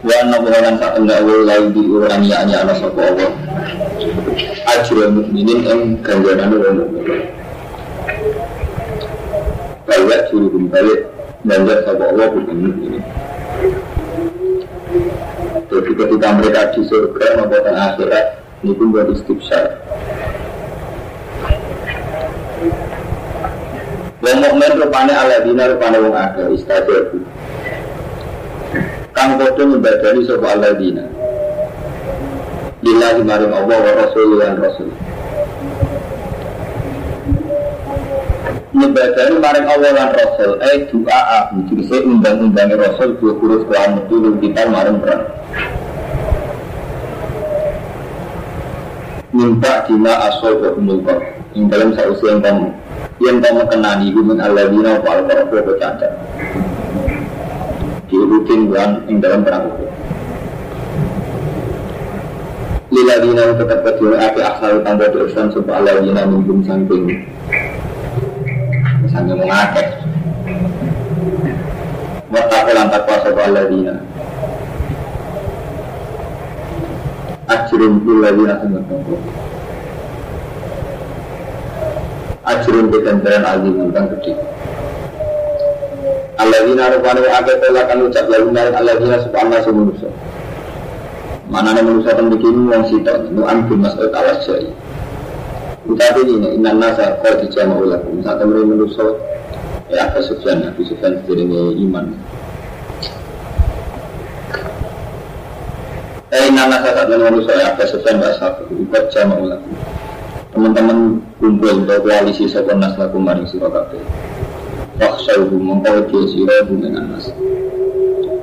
Wa nabuhalan saat enggak Allah Lalu diurangi hanya anak sopo Allah Ajrul mukminin yang ganjaran orang mukmin Balik suruh balik Banyak sopo Allah bukan mukminin jadi ketika mereka di surga maupun akhirat ini pun buat istibsar. Wong mukmin rupane aladina rupane wong akeh istajabu. Kang padha nyembadani sapa aladina. Lillahi maring Allah wa rasul lan rasul. Nyembadani maring Allah lan rasul eh doa abu jadi undang-undangnya rasul dua kurus kelan dulu kita maring perang. minta dina asal ke umulkor yang dalam sausi yang kamu yang kamu kenani gumin Allah dina wal korpo bercanda diurutin bulan yang dalam perang lila dina tetap kecil api asal tambah dosan sebab Allah dina minggum samping. Sambil mengakek Watakul lantak kuasa Allah dina ajrun illadina sunnatullah ajrun keganjaran azim tentang gede Alladzina rupanya agak telah kan ucap lalu narik alladzina subhanallah semunusa Mana ada manusia yang bikin uang sitok Nu'an bin mas'ud alas jai Utapi ini Inna nasa kau dijama ulakum Saat temen manusia Ya Abu Sufyan Abu Sufyan sendiri iman. Eh nana saat dan manusia ya apa sesuai bahasa ikut jama ulang. Teman-teman kumpul untuk koalisi nas laku maring siro kafe. Waksauhu mengkau dia siro dengan nas.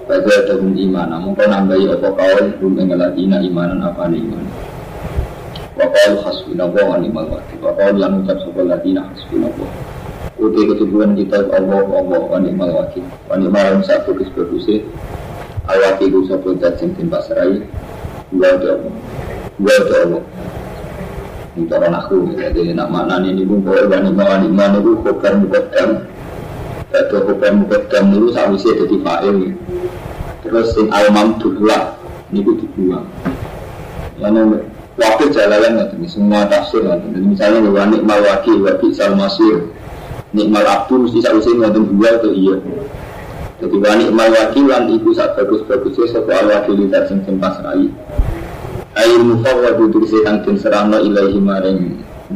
Baca dalam iman, mengkau nambahi apa kau hum dengan ladina imanan apa iman. Wakau hasbuna wa ni'mal wakil. Wakau lan ucap sebuah ladina hasbuna wa. Uti ketujuan kita Allah Allah wa ni'mal wakil. Wa ni'mal satu bagus-bagusnya awak iku sapa dat sing den pasrai wa do wa do untuk orang aku jadi nak mana ini pun boleh bani mana ini mana itu khobar mukaddam atau khobar mukaddam dulu sawisnya jadi fa'il. Terus sing al mamdullah ini itu dibuang yang waktu jalalan nggak semua tafsir nggak misalnya wa nikmal wakil wa bi'sal masir. Nikmal abdu mesti sawisnya nggak dua atau iya? Jadi wani imal wakilan iku saat bagus-bagusnya sebuah wakil dat sing den pasrai. Air mufawwadu turisi kang den ilahi maring.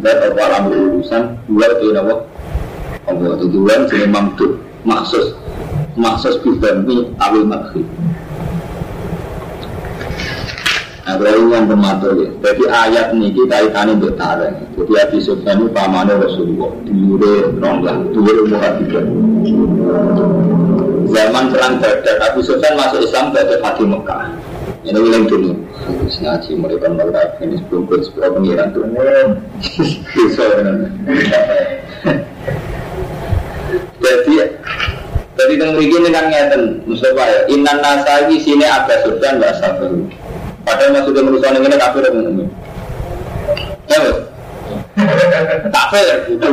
Dat apa urusan? Dua ke itu dua jadi mamdu maksus maksus bidami awil makhid. Nah, kalau yang bermatur ya. Jadi ayat ini kita ikan untuk tareng. Jadi Abi Sufyan itu pamannya Rasulullah. Diure ronglah, diure muhadidah zaman perang Badar Abu Sufyan masuk Islam dari Fatih Mekah ini wilayah dulu terus mereka mereka ini sebelum sebelum pengiran tuh bisa jadi jadi yang begini kan ngeten Mustafa ya Inan nasa di sini agak Sufyan nggak sabar padahal maksudnya merusak ini kafir dan mukmin ya bos kafir itu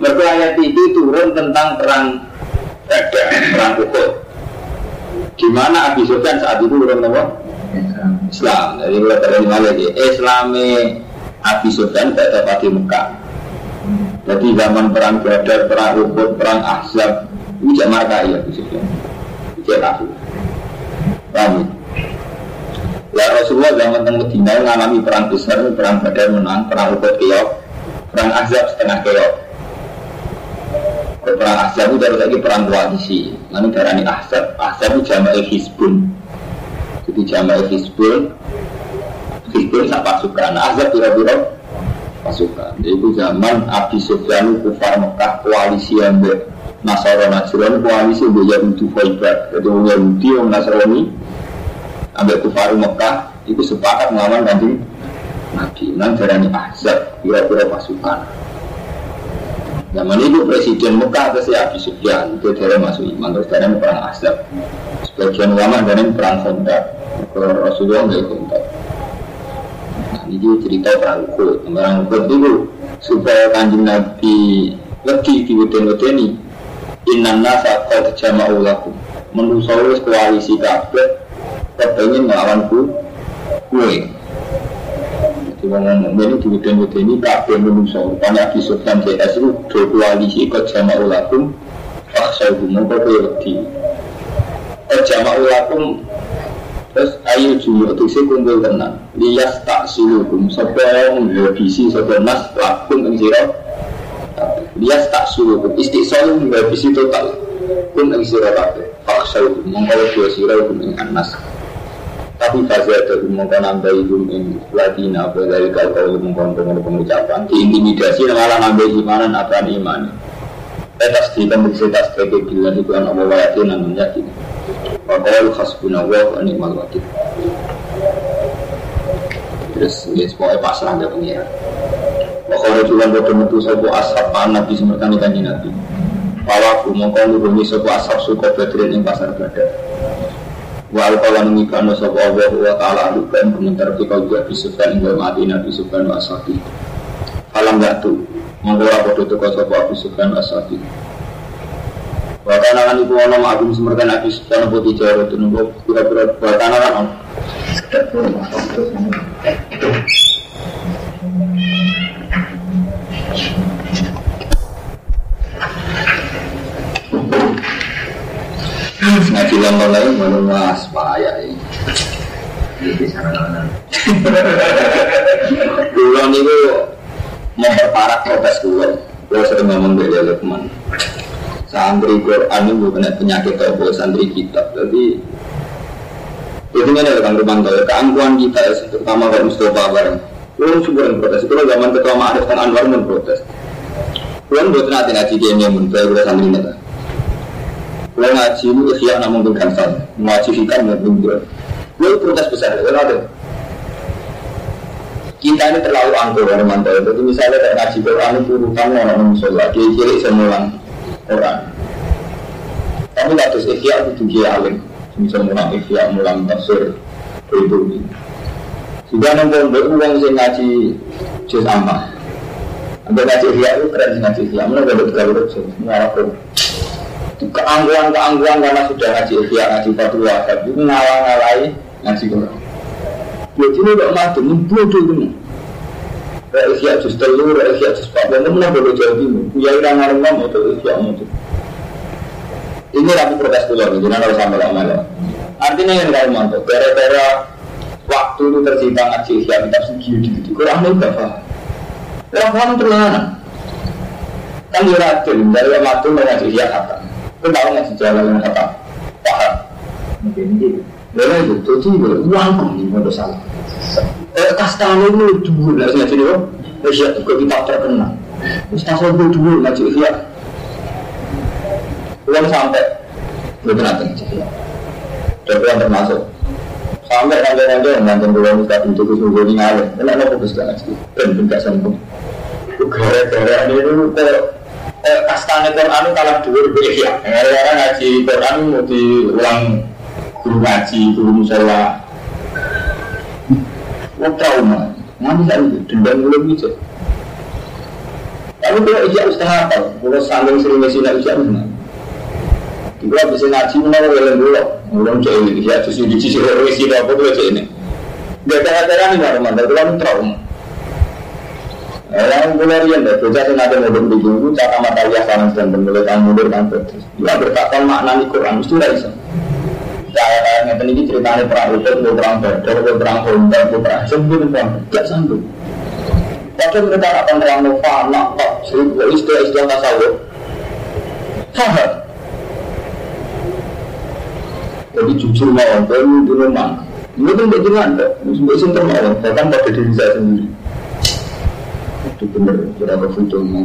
Mereka ayat itu turun tentang perang ada perang Uhud. Di mana Abi Sufyan saat itu orang apa? Islam. Jadi mulai dari lagi. Islami Abi Sufyan tidak dapat di Mekah. Jadi zaman perang Badar, perang Uhud, perang Ahzab, ini tidak marka ya Sufyan. Tidak tahu. Paham? Ya Rasulullah zaman tengah Medina mengalami perang besar, perang Badar menang, perang Uhud keok, perang Ahzab setengah keok. Perang Ahzab itu lagi perang koalisi. Lalu darah ini Ahzab. Ahzab itu jamaah Hizbun. Jadi jamaah Hizbun. Hizbun sak pasukan. Ahzab biro-biro pasukan. Itu zaman Abi Sufyan kufar Mekah koalisi yang ber Nasara Najran koalisi yang Yahudi Faibat. Jadi orang Yahudi, orang Nasrani, ambil kufar Mekah itu sepakat melawan kanjeng Nabi. Nang darani Ahzab, kira-kira pasukan. Zaman itu presiden Mekah atau si Abi Sufyan itu dari masuk iman terus dari perang Ahzab. Sebagian ulama dari perang Khandaq. Rasulullah nggak Khandaq. Ini cerita perang Uhud. Perang Uhud itu supaya kanjeng Nabi lagi di weden ini. Inna nasa qad jama'u lakum. Menungso koalisi kabeh kepengen melawan gue Wong ngomong ini di widen widen ini kabeh menungso. Rupanya Abi Sufyan JS itu dua koalisi ikut jama ulakum. Ah saya ngomong kok kayak wedi. Kok jama ulakum Terus ayo jumu itu sih kumpul tenang. Lias tak sulukum. Sebab menghabisi sebab nas lakum yang sirah. Lias tak sulukum. Istiqsal menghabisi total. Kun yang sirah kabeh. Faksa itu mengkau dua sirah hukum yang nas tapi fase ada mengkon nambah ibu ing kau kau mengkon pengen pengucapan diintimidasi malah nambah imanan apa iman Etas di tas sebagai bilang itu kan Allah wayatin dan yakin Wakil khasbunallah wa ni'mal wakil. Terus ya semuanya pasrah ke pengira Wakil juga bodoh metu sopo ashab nabi semerkani kanji nabi. Pawaku mongkon nurungi sopo ashab suka badrin yang pasar badar. Wa alqawan ngikano sapa Allah wa ta'ala alukan komentar kau juga bisukan hingga mati Nabi wa ashabi Alam gatu Monggo apa tutup sapa Abu Sufyan wa ashabi Wa kana lan iku ana ma'agum semerkan Abi Sufyan wa tijaro tununggo kira-kira wa kana lan Ngaji lama lagi mana mas payah ini. Kulo niku memperparah protes kulo. Kulo sering ngomong dari Lukman. Santri Quran ini bukan penyakit atau santri kitab. Jadi itu kan ada kang Rumanto, keangkuhan kita terutama kalau Mustafa bareng. Kulo juga protes. Kulo zaman ketua Ma'arif kan Anwar pun protes. Kulo buat nanti ngaji game yang muntah kulo santri neta. Kulo ngaji itu ikhya namun tuh gansal, ngaji hikam dan bungkul. Kulo protes besar, kulo ada. Kita ini terlalu angkuh orang mantau. Jadi misalnya kayak ngaji Quran itu urutan orang musola, kiri semua Quran. Tapi nggak terus ikhya itu dia alim. Misal mulang ikhya, mulang tafsir itu. Sudah nongkrong beruang sih ngaji juz amma. Ambil ngaji ikhya itu keren ngaji ikhya. Mana gak tiga huruf sih, ngarap keangguan-keangguan karena sudah ngaji ikhya, ngaji fatwa, tapi ngalah-ngalahi ngaji Quran. Jadi ini gak mati, ini bodoh. Rek ikhya juz telu, rek ikhya juz fatwa, ini mana bodoh jauh ini. Ya udah ngarang itu ikhya itu. Ini rapi protes dulu, jadi harus sampai lama ya. Artinya yang kalau mantap, gara-gara waktu itu tercipta ngaji ikhya kitab segini gitu, Quran itu gak paham. Orang paham terlalu Kan dia racun, dari waktu mengaji ikhya kata. Itu tahu ngaji jalan yang kata, paham. Mungkin gitu. Lalu itu, jadi uang ini mau salah. Eh, kastanya itu dulu, lah ngaji dia. Ikhya juga kitab terkenal. Terus tasawuf dulu ngaji ikhya. Belum sampai. Betul nanti Dan yang termasuk. Sampai nanti-nanti yang nanti dua muka itu Sungguh ini ngalir Enak lo fokus gak ngaji Dan pun gak sambung. Gara-gara ini dulu Kalau Kastanya Quran itu kalah dua ya Gara-gara ngaji Quran mau diulang Guru ngaji, guru musola Lo trauma Nanti saya dendam belum bisa Tapi kalau iya ustaz apa? Kalau saling sering ngisi nak iya mana? Kita bisa ngaji mana boleh dulu. Belum cek ini, ya justru di sisi revisi apa tuh cek ini. Nih nggak teman, tapi kan trauma. Yang mulai rian deh, bocah sing ada mau di itu, cara mata lihat salam dan mulai tahun mundur terus. Dia bertakon makna di Quran tidak bisa. Saya ngeten ini ceritanya perang Uhud, perang Badar, perang Khandaq, perang sembun, perang tidak sambung. Padahal mereka akan terang nova, nak, seribu istilah-istilah tasawuf. Faham? Jadi jujur mau, baru di rumah. Ini kan tidak jangan, mbak sing mau, bahkan pada diri saya sendiri. itu berapa foto mau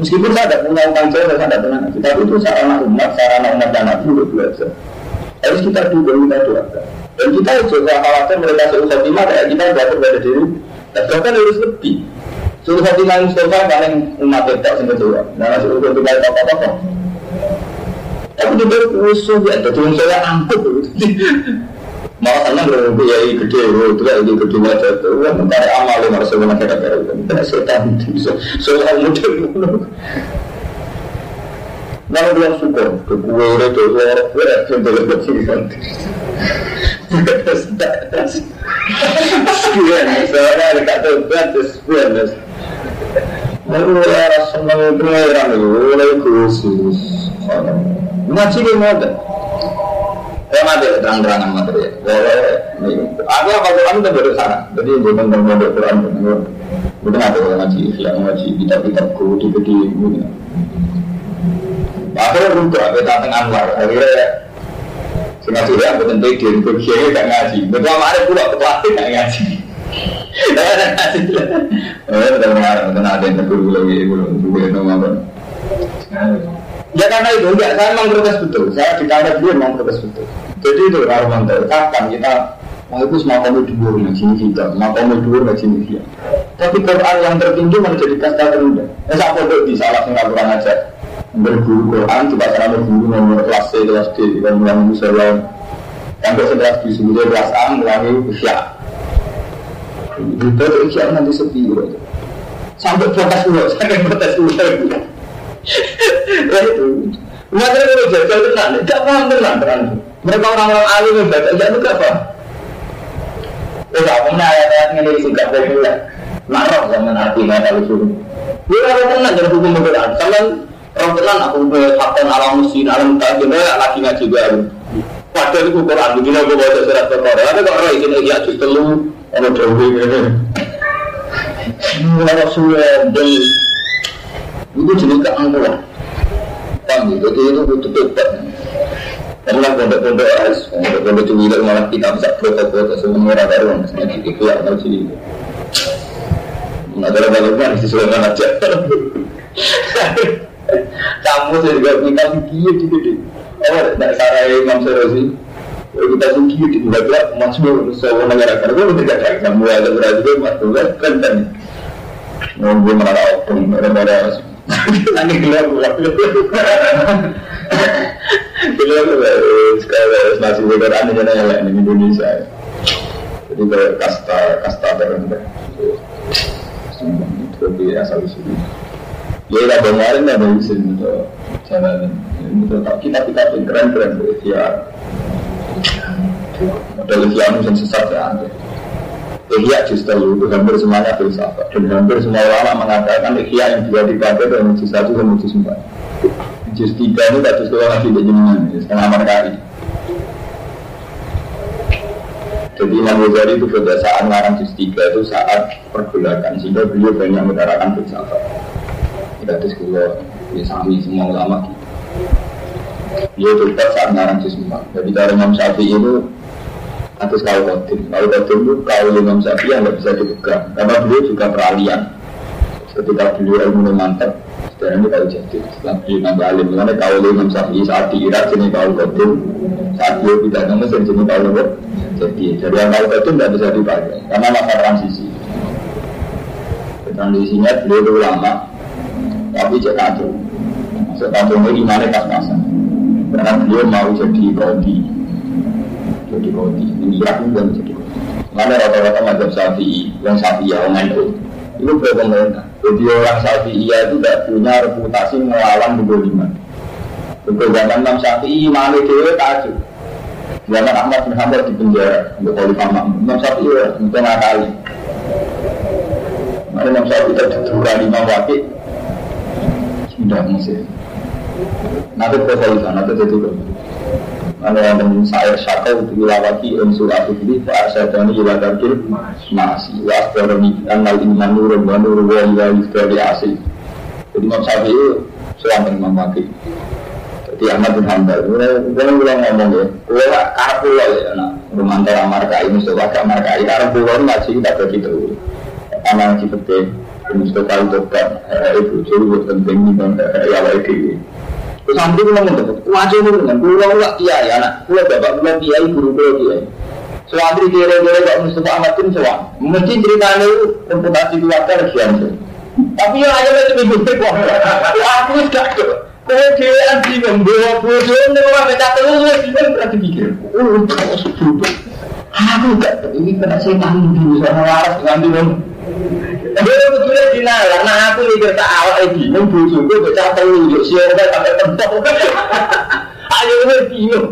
Meskipun saya tidak punya utang jauh, saya tidak pernah ngaji, tapi itu sarana umat, sarana umat dan nabi untuk belajar. Harus kita dukung, kita doakan. Dan kita juga khawatir mereka suruh khotimah kayak kita belajar pada diri. Dan bahkan harus lebih. Suruh khotimah Mustafa paling umat kita kedua. Nah, suruh khotimah apa-apa. Tapi juga usul ya, jadi saya angkut. Mau senang kalau biaya gede, itu kan ini gede aja tuh. Wah, mencari amal yang harus sebenarnya kira-kira itu. Tidak setan bisa soal model dulu. Lalu dia syukur, ke gue udah tuh, gue udah tuh, gue udah tuh, gue Sekian, soalnya ada kata batas, sekian, Lalu ya Rasulullah itu orang itu, mulai khusus. Ngaji dia mau saya mati terang-terangan materi. Aku apa. Jadi bukan pondok Quran bukan ada ngaji yang ngaji di gede. Akhirnya kita tengah Anwar. Akhirnya itu kiai ngaji. Betul ada pula. Tidak ngaji. Oh, tidak. Tidak ada yang terguru lagi. Belum. Ya karena itu enggak, saya memang protes betul. Saya di kamar dia memang protes betul. Jadi itu Romanto, kapan kita mau itu semua kamu dua ngaji kita, kamu dua ngaji kita. Tapi Quran yang tertinggi menjadi kasta terendah. Ya saya pondok di salah sing Quran aja. Berguru Quran coba cara berguru nomor kelas C, kelas D, dan mulai musola. Sampai sekelas di sebuah kelas A mulai isya. Itu isya nanti sepi. Sampai protes dulu, sampai protes dulu. Nah itu. Mereka kalau jajal tenang, tidak paham tenang terang. Mereka orang-orang alim yang baca, ya itu apa? Terus aku punya ayat-ayat ini singkat populer. Marah zaman hati nggak tahu suruh. Dia orang tenang dari hukum Quran. Kalian orang tenang aku berhakkan alam muslim, alam tajam, lagi ngaji baru. Padahal itu Quran, begini aku baca surat Al-Qur'an. Tapi kok orang ini ya lu, orang jauh ini. Rasulullah itu jenis keangkuhan paham gitu jadi itu butuh tobat karena pondok-pondok es pondok-pondok cemil malah kita bisa foto-foto semua merah baru maksudnya itu ya harus sih Nah, dalam bagaimana sesuai aja. Kamu saya juga kita tinggi di gede. Oh, tidak sarai Imam Sarosi. Kita tinggi di gede. Masuk sebuah negara karena itu tidak ada. Kamu ada berarti masuk kan kan. Mau gue malah ada-ada Nanti keluar keluar. Keluar keluar. Sekarang masih beneran ini yang lain di Indonesia. Jadi kayak kasta kasta terendah. Itu di asal usul. Ya kemarin ada sini tuh jalan itu kita kita keren keren ya. Model Islam yang sesat ya. Ihya justru itu hampir semuanya filsafat dan hampir semua ulama mengatakan Ihya yang juga dipakai dalam juz satu dan juz empat. Juz tiga ini tak justru lagi di jenengan setengah markari. Jadi Imam Ghazali itu pada saat ngarang juz tiga itu saat pergolakan sehingga beliau banyak mengutarakan filsafat. Kita diskusi ya sami semua ulama gitu. Dia tetap saat ngarang juz empat. Jadi cara Imam Syafi'i itu atas kalau kodim. Kalau kodim itu kalau Imam Syafi'i yang nggak bisa dipegang. Karena beliau juga peralihan. Ketika beliau ilmu mantap, sekarang ini kalau jadi setelah beliau nambah alim. Karena kalau Imam Syafi'i saat di Irak sini kalau kodim, saat beliau tidak Mesir sini kalau kodim. Jadi jadi yang kalau kodim tidak bisa dipakai karena masa transisi. Transisinya beliau itu lama, tapi cek kacau. Maksud kacau ini gimana pas-pasan. Karena beliau mau jadi kodi jadi kodi. Ini Irak juga menjadi kodi. Mana rata-rata macam Syafi'i, yang Syafi'i yang itu, itu pemerintah. Jadi orang Syafi'i itu tidak punya reputasi melawan keboliman. Untuk zaman Imam Syafi'i, mana dia tajuk. Zaman Ahmad bin Hanbal di penjara untuk khalifah makmum. Imam Syafi'i ya, itu ngakali. Yang saya kita dudura lima wakil. Sudah musik. Nanti profil sana nanti itu Ada yang saya syakau untuk dilawati unsur aku ini Pak Asyadani ila dakil masih Wa asbarani annal iman nurun wa nurun wa ila yusdari asih Jadi Imam Syafi'i Suami Imam Wakil Jadi Ahmad bin Hanbal Gue bilang ngomong ya Gue karep pulau ya nah, Rumah antara markai Mustafa gak markai Karep pulau ngaji kita begitu Anak ngaji penting Mustafa itu kan Ibu Juru penting Ya lagi Terus santri bilang gitu, wajah itu dengan pulau nggak kiai anak, pulau bapak pulau kiai guru pulau kiai. Santri kira-kira gak Mustafa Ahmad pun sewan. Mesti ceritanya itu reputasi keluarga lagi Tapi yang aja itu minggu kok. Aku gak tuh. Kau dia anti membawa bodoh, orang baca terus, ini berarti pikir. Oh, Aku gak ini kena saya tanggung dulu sama waras nganti dia betulnya dina, karena aku mikir tak awal lagi, bingung bujuk gue baca telu, yuk siapa sampai pentok. Ayo gue bingung.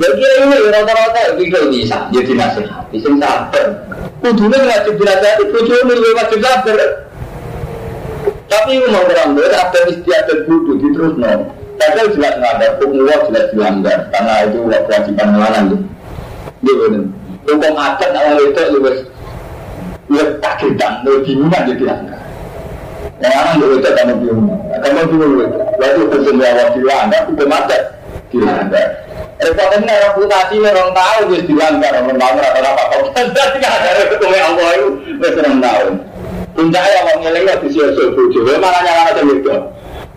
Ya kira ini rata-rata itu bisa jadi nasihat, bisa sabar. Kudunya wajib dinasihati, kudunya lebih wajib sabar. Tapi mau berangkat, ada istiadat budu di terus no. Padahal jelas melanggar, hukum jelas dilanggar, karena itu kewajiban melawan. Dia benar. Hukum adat awal itu Ya kagetan, lo bingungan jadi angka. Yang orang lo itu kamu bingung, kamu bingung lo. Lalu bersedia waktu dilanggar, itu mata dilanggar. Repotnya reputasi orang tahu wis dilanggar, orang tahu rata apa jadi nggak ada hukum Allah itu wis orang tahu. Puncaknya orang ngeleng nggak bisa coba malah nyala aja gitu.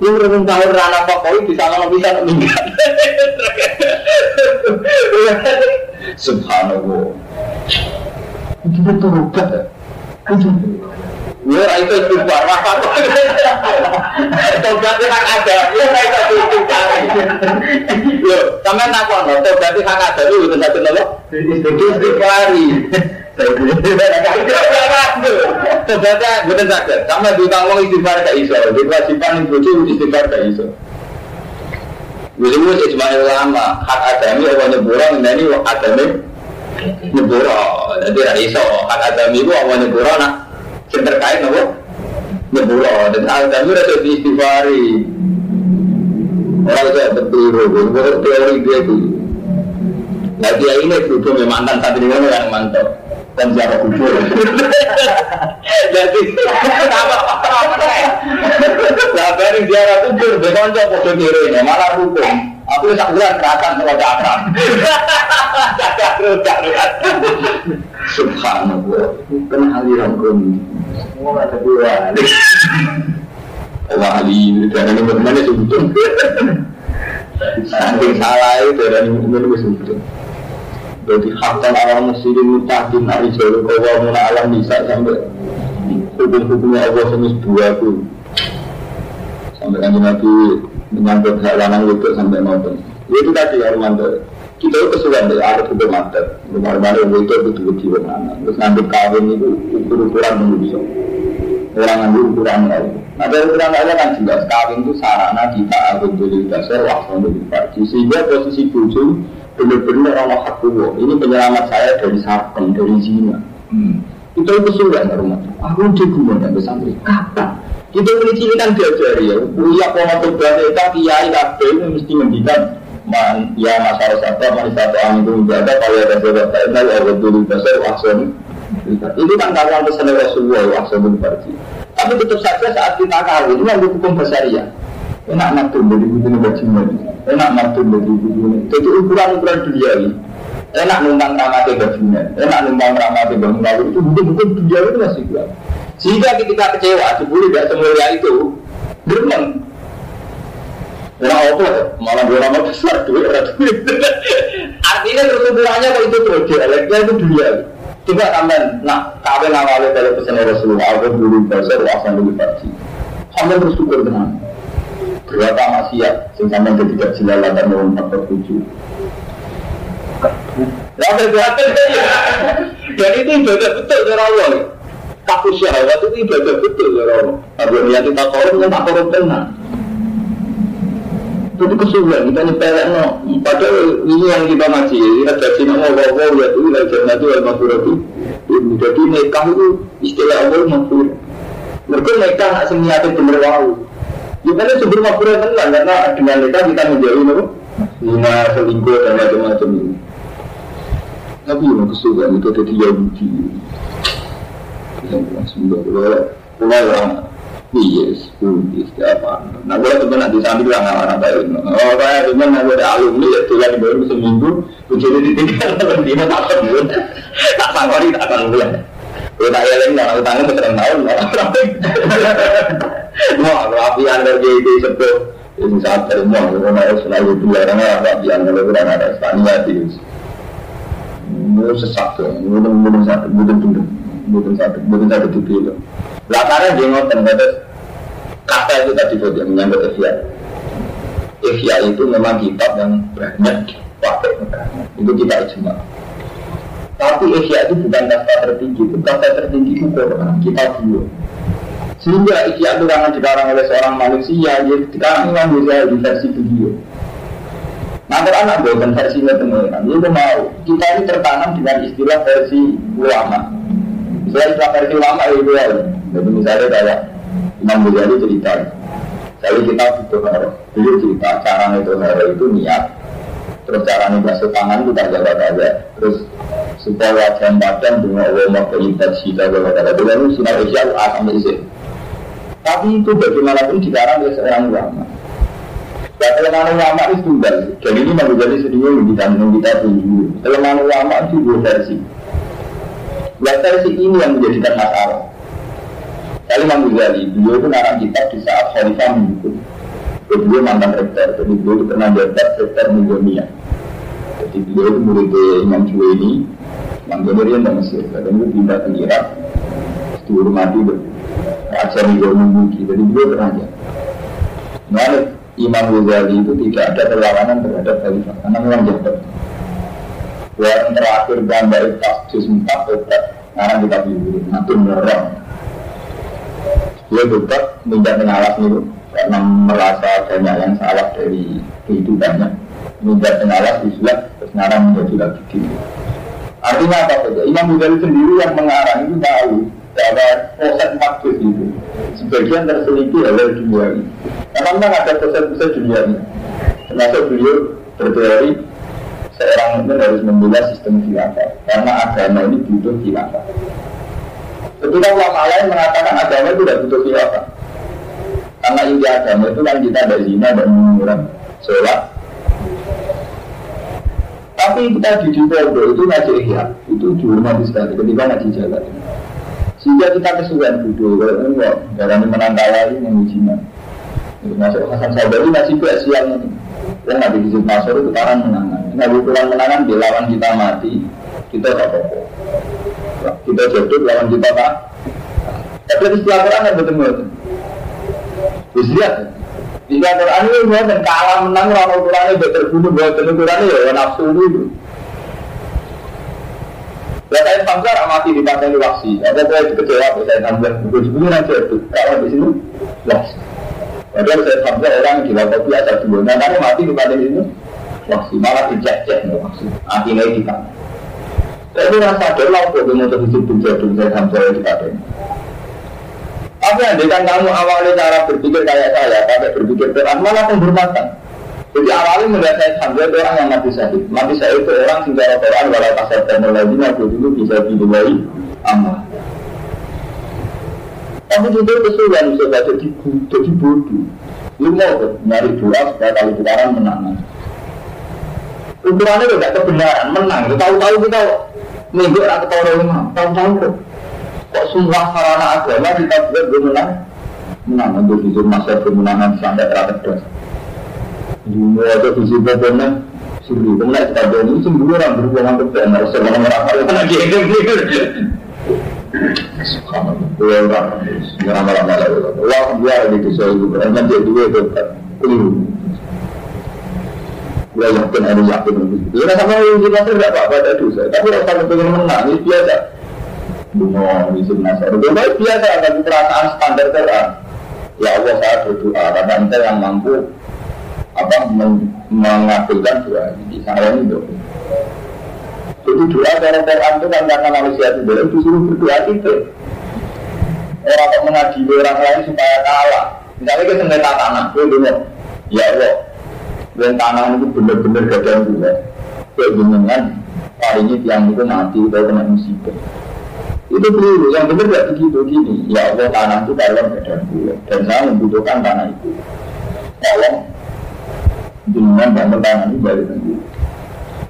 Ini orang tahu rana apa kau bisa nggak bisa meninggal. Subhanallah. Itu betul Ya itu istighfar, apa Tobat hak ada, ya itu istighfar. Yo, sampean takon lho, tobat hak ada itu betul betul lho. Istighfari. Tobatnya betul saja, sama di tanggung istighfar gak iso, di kewajiban itu istighfar gak iso. Gue cuma ulama, hak adami apa nyeburan, ini adami nyeburo jadi ra iso. Hak adami itu apa nyeburo nah yang terkait nopo nyeburo. Dan adami rasa istighfari. Orang itu betul betul teori dia itu. Nah dia ini berhubung ya mantan saat ini yang mantap dan siapa kubur jadi apa nah dari ziarah kubur bekonco podo kiri malah hukum Aku tak bulan kerasan kalau cakram. Subhanallah. Bukan aliran kami. Semua ada dua. Wali dari mana sebetulnya. Saking salah itu dari mana sebetulnya. Jadi hakkan orang muslim mutakin ari jauh kau muna alam bisa sampai hukum-hukumnya Allah semis dua tuh sampai kan Nabi menyangkut hal lanang itu sampai nonton. Ya itu tadi ya Romanto. Kita itu kesulitan dari arah itu mantap. Rumah-rumah yang itu betul mana. Terus ngambil kawin itu ukur-ukuran bisa. Orang ngambil ukuran lain. Ada ukuran lainnya kan jelas kawin itu sarana kita akan jadi dasar waktu lebih pagi. Sehingga posisi bujuk benar-benar Allah hak Ini penyelamat saya dari sarkem, dari zina. Hmm. Itu kesulitan rumah. Aku di gunung dan pesantren. Kapan? Kita ini ciri kan diajari ya. Kuliah pola berbahasa kiai kafe itu mesti mendikan man ya masalah satu man satu itu menjaga kalau ada sebab saya ya dulu dasar wakson. Itu kan kawan pesan Rasulullah wakson berarti. Tapi tetap saja saat kita kawin ini ada hukum ya. Enak matur dari buku bajingan, enak matur dari buku Jadi ukuran-ukuran duniawi. Enak numpang ramate bajunya, enak numpang ramate bangun itu buku-buku duniawi itu masih kuat. Sehingga ketika kecewa, jebuli tidak semulia itu, geremeng. Nah, apa? Malah dua nama besar, dua orang Artinya kesimpulannya kalau itu terus dialeknya itu dunia. Coba sampai, nah, kawin awalnya dari pesan Rasulullah, aku dulu besar, asan dulu pasti. Sampai bersyukur dengan berapa maksiat, sing sampai ketika jilala dan mau empat tujuh. Dan itu betul betul cara Allah. Tapi syahwat itu ibadah betul ya Allah. Tapi niat kita korup tak korup tenang. Itu kesulitan kita nyepelek no. Padahal ini yang kita ngaji. Kita gaji nama Allah ya itu lagi jannah itu al ini. Jadi nikah itu istilah Allah makfur. Mereka nikah nak semiati bener wau. Ya karena sebelum makfur tenan karena dengan nikah kita menjadi nopo lima selingkuh dan macam-macam ini. Tapi yang kesukaan itu jadi Yahudi. Kalau yes, apa? Nah, gue tuh. Oh, kayak nah gue ya seminggu, dia tak tak. Gue ya nggak utangnya tahun, anda jadi sebut ini saat mau selalu dua karena api anda lebih kurang ada Spania sih. Mau sesak tuh, mau mau satu, mau tuh, mau satu, mau satu tuh kilo. Latarnya dia ngotot, ngotot kata itu tadi buat yang menyambut Ihya. Ihya itu memang kitab yang banyak dipakai itu kita ijma. Tapi Ihya itu bukan kata tertinggi, itu kata tertinggi itu Quran, kita dulu. Sehingga Ihya itu karena dikarang oleh seorang manusia, ya sekarang Imam di versi beliau. Nah, Quran ada versinya teman-teman. Itu mau kita ini tertanam dengan istilah versi ulama. Istilah versi ulama itu ya. Jadi misalnya kayak Imam Ghazali cerita. Jadi kita butuh haro Beliau cerita cara itu haro itu niat. Terus cara basuh tangan kita jaga aja Terus supaya wajah badan dengan Allah mau beribadah kita jaga jaga Dengan itu sinar isya A sampai isi Tapi itu bagaimanapun dikarang oleh seorang ulama. Ya kelemahan ulama itu tunggal. Dan ini Ghazali sedihnya kita kita tunggu Kelemahan ulama itu dua versi Ya versi ini yang menjadikan masalah Kali Imam Ghazali, beliau itu narang kitab di saat Khalifah menghukum. Beliau mantan rektor, jadi beliau itu pernah jabat rektor Mugonia. Jadi beliau itu murid Imam Juwaini, Imam Ghazali dan Mesir. Dan itu pindah ke Irak, dihormati ajar Mugonia Mugi. Jadi beliau pernah jabat. Nah, Imam Ghazali itu tidak ada perlawanan terhadap Khalifah, karena memang jabat. Yang terakhir gambar kasus empat obat, karena kita pilih, nanti merong dia tetap minta pengawas itu karena merasa banyak yang salah dari kehidupannya minta pengawas istilah terus ngarang menjadi lagi gitu. Artinya apa saja? Imam Ghazali sendiri yang mengarang itu tahu bahwa proses maksud itu sebagian terseliki oleh dunia ini. Karena memang ada proses-proses dunia ini. Termasuk beliau berteori seorang itu harus membela sistem khilafah karena agama ini butuh khilafah. Ketika ulama lain mengatakan agama itu tidak butuh khilafah. Karena inti agama itu kan kita dari zina dan mengurangi sholat. Tapi kita di Dipodo itu ngaji ihya, itu dihormati sekali ketika ngaji jalan. Sehingga kita kesukaan bodoh, kalau enggak, darahnya menang kalah ini mengujinya. Masuk Hasan Sabari masih ke siang ini. Yang nabi di pasar itu karang menangan. Nabi kurang menangan, dia lawan kita mati, kita tak apa-apa kita jodoh lawan kita pak tapi istilah Quran ada betul betul bisa lihat istilah Quran ini buat dan kalah menang orang Quran ini terbunuh buat ini ya nafsu itu Ya saya Hamzah mati di pantai waksi. Ada saya kecewa saya Hamzah. Bukan sebenarnya aja itu. Kalau di sini waksi. Padahal saya Hamzah orang yang gila kopi asal dulu. Nah, mati di pantai ini waksi. Malah dicek-cek waksi. Akhirnya di pantai. Tapi rasa sadar lah kok mau terhidup saya sampai di kadang. Tapi andaikan kamu awalnya cara berpikir kayak saya, pakai berpikir Quran malah penghormatan. Jadi awalnya melihat saya sampai orang yang mati syahid. Mati syahid itu orang cara Quran walau kasar teknologi aku dulu bisa diduai amal. Tapi juga kesulitan bisa baca di jadi bodoh. Lu mau nyari doa supaya kali sekarang menang. Ukurannya tidak kebenaran, menang. Tahu-tahu kita minggu orang ketawa lima, tahu-tahu kok. Kok semua sarana agama kita buat bermenang? Menang untuk di masa kemenangan sampai terakhir das. Dunia itu visi pokoknya suri. Kemudian kita itu sembuh orang berhubungan ke benar. Semua orang apa lagi itu gitu. Orang, lama-lama lagi. Wah, biar di dia dua itu keliru. Ya yakin ada yakin. Ya sama yang kita tidak apa-apa ada dosa. Tapi rasa kepengen menang biasa. Bunga bisa nasar. Itu biasa ada perasaan standar Quran. Ya Allah saya berdoa karena ente yang mampu apa mengabulkan doa ini. Saya ini doa. Jadi doa cara Quran itu kan karena manusia itu boleh disuruh berdoa itu. Orang kok mengadili orang lain supaya kalah. Misalnya kita sengketa tanah, gue dengar, ya Allah, yang tanah itu benar-benar ada gue. Gue jenengan, ini tiang itu mati, gue kena musibah. Itu keliru, yang benar gak begitu gini. Ya Allah, tanah itu kalau gak ada gue. Dan saya membutuhkan tanah itu. Tolong, jenengan bangun tanah ini dari sendiri.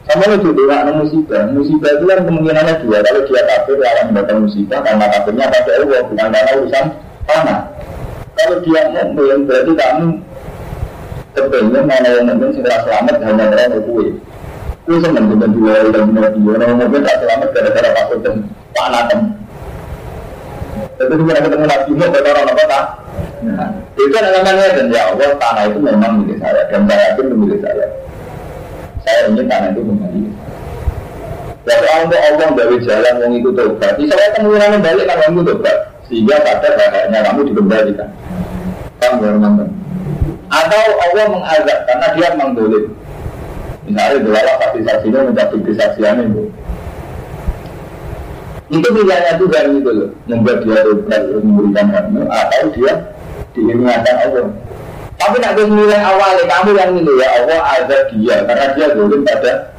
Sama itu doa musibah. Musibah itu kan kemungkinannya dua. Kalau dia kafir, akan mendapatkan musibah karena kafirnya pada Allah, bukan karena urusan tanah. Kalau dia mukmin, berarti kamu kepengen mana yang mungkin segera selamat hanya karena kue. Kue senang dengan dua dan dua dua. Orang mungkin tak selamat gara-gara takut dan panatan. Tapi kita ketemu Nabi Muhammad orang apa tak? Nah, itu namanya dan ya Allah tanah itu memang milik saya dan saya yakin milik saya saya ingin tanah itu kembali. Ya soal untuk Allah dari jalan yang itu tobat. Bisa saya kemungkinan balik kan kamu tobat. Sehingga sadar kayaknya kamu dikembalikan. Kamu teman Atau Allah mengazab karena dia mengdolim Misalnya adalah saksi-saksinya mencapai kesaksian itu itu pilihannya Tuhan itu loh. Membuat dia tobat memberikan kamu atau dia diingatkan Allah tapi nak gue nilai awalnya kamu yang nilai ya Allah ada dia karena dia dulu pada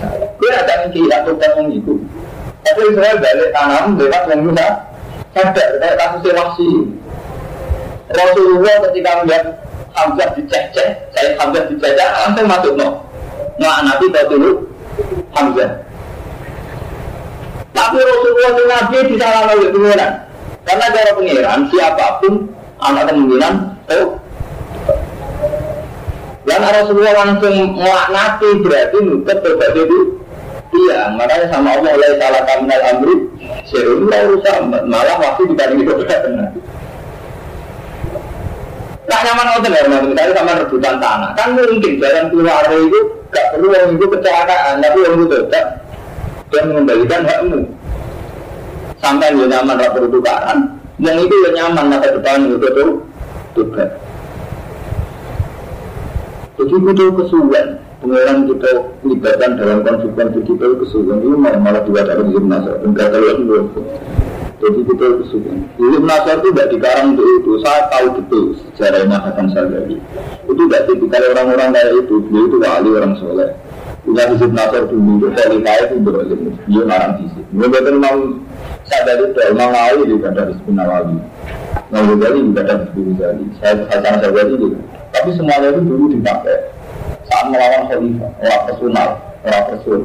saya. Gue ada yang kira tuh yang itu. Tapi saya balik tanam lewat yang bisa sadar kayak kasus wasi. Rasulullah ketika melihat Hamzah diceceh, saya Hamzah diceceh langsung masuk no. Nah tahu dulu Hamzah. Tapi Rasulullah itu Nabi di sana oleh pengiran. Karena cara pengiran siapa pun anak kemungkinan oh dan Rasulullah langsung melaknati berarti nutut berbagai itu. Iya, makanya sama Allah mulai salah kaminal amri Serun rusak, malah waktu dibanding itu benar. Nah nyaman ngoten ya, misalnya sama rebutan tanah. Kan mungkin jalan keluar itu gak perlu orang itu kecelakaan Tapi orang itu tetap dan mengembalikan hakmu. Sampai dia nyaman rapor tukaran. Yang itu yang nyaman masa depan itu tuh tugas jadi butuh kesulitan. Pengeran kita libatkan dalam konsekuensi kita kesulitan ini malah malah juga dalam ilmu nasar. Enggak tahu itu Jadi kita kesulitan. Ilmu nasar itu tidak dikarang untuk itu. Saya tahu betul sejarahnya Hasan Sadari. Itu tidak tipikal orang-orang kayak itu. Dia itu wali orang soleh. Punya hisib nasar dulu. Itu kaya itu berilmu. Dia ngarang. Dia betul mau sadari itu. Memang wali juga dari Nawawi. Nawawi dari juga dari Ghazali. Saya Hasan Sadari juga. Tapi semuanya itu dulu dipakai saat melawan khalifah, orang personal, orang person.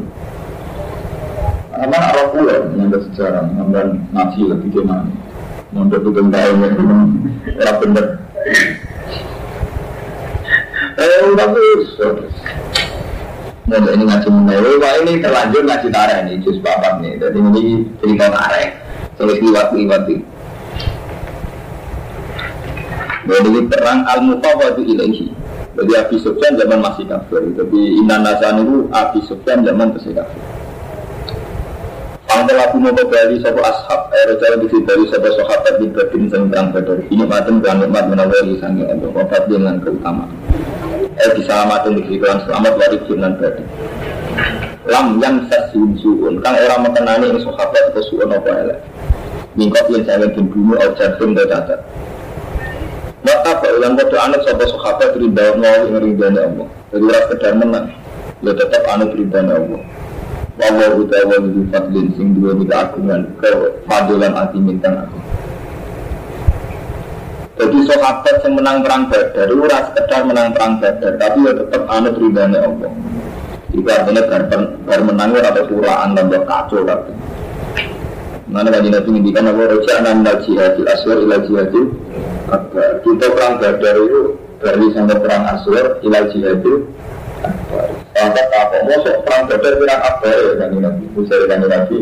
Karena arah pula yang sejarah, ngambil ngaji lebih gimana. Mondok itu tahun era bener. Eh, tapi Nah, ini ngaji menawi, wah ini terlanjur ngaji tareh ini, jus bapak nih. Jadi ini cerita tareh, terus liwat-liwat itu. Jadi perang al mufawadu ilaihi. Jadi Abi Sufyan zaman masih kafir. Tapi Inan Nasan itu Abi Sufyan zaman masih kafir. Pangkel aku mau kembali satu ashab Air jalan di dari satu sahabat di Badin sang perang badar Ini matem dan nikmat menawari sangi Allah Wabat dengan keutamaan Eh diselamatkan di kehidupan selamat wari jinan badin Lam yang sasyun suun Kang orang mengenani ini sahabat suun apa elek Mingkot yang saya ingin bunuh Au jantung dan cacat maka yang kode anak sobat sahabat rinda Allah yang rinda Allah. Jadi ras kedar menang. Ya tetap anak rinda Allah. Wawa utawa itu fadlin sing dua kita agungan ke fadilan hati minta aku. Jadi sahabat yang menang perang badar itu ras kedar menang perang badar, tapi ya tetap anak rinda Allah. Itu artinya bar, menang atau turaan tambah kacau tapi. Mana kaji nabi ngintikan apa roja anam jihadil aswar ila jihadil akbar. Kita perang badar itu dari sampai perang aswar ila jihadil akbar. Sampai apa? Masuk perang badar perang akbar ya kaji nabi. Bisa kaji nabi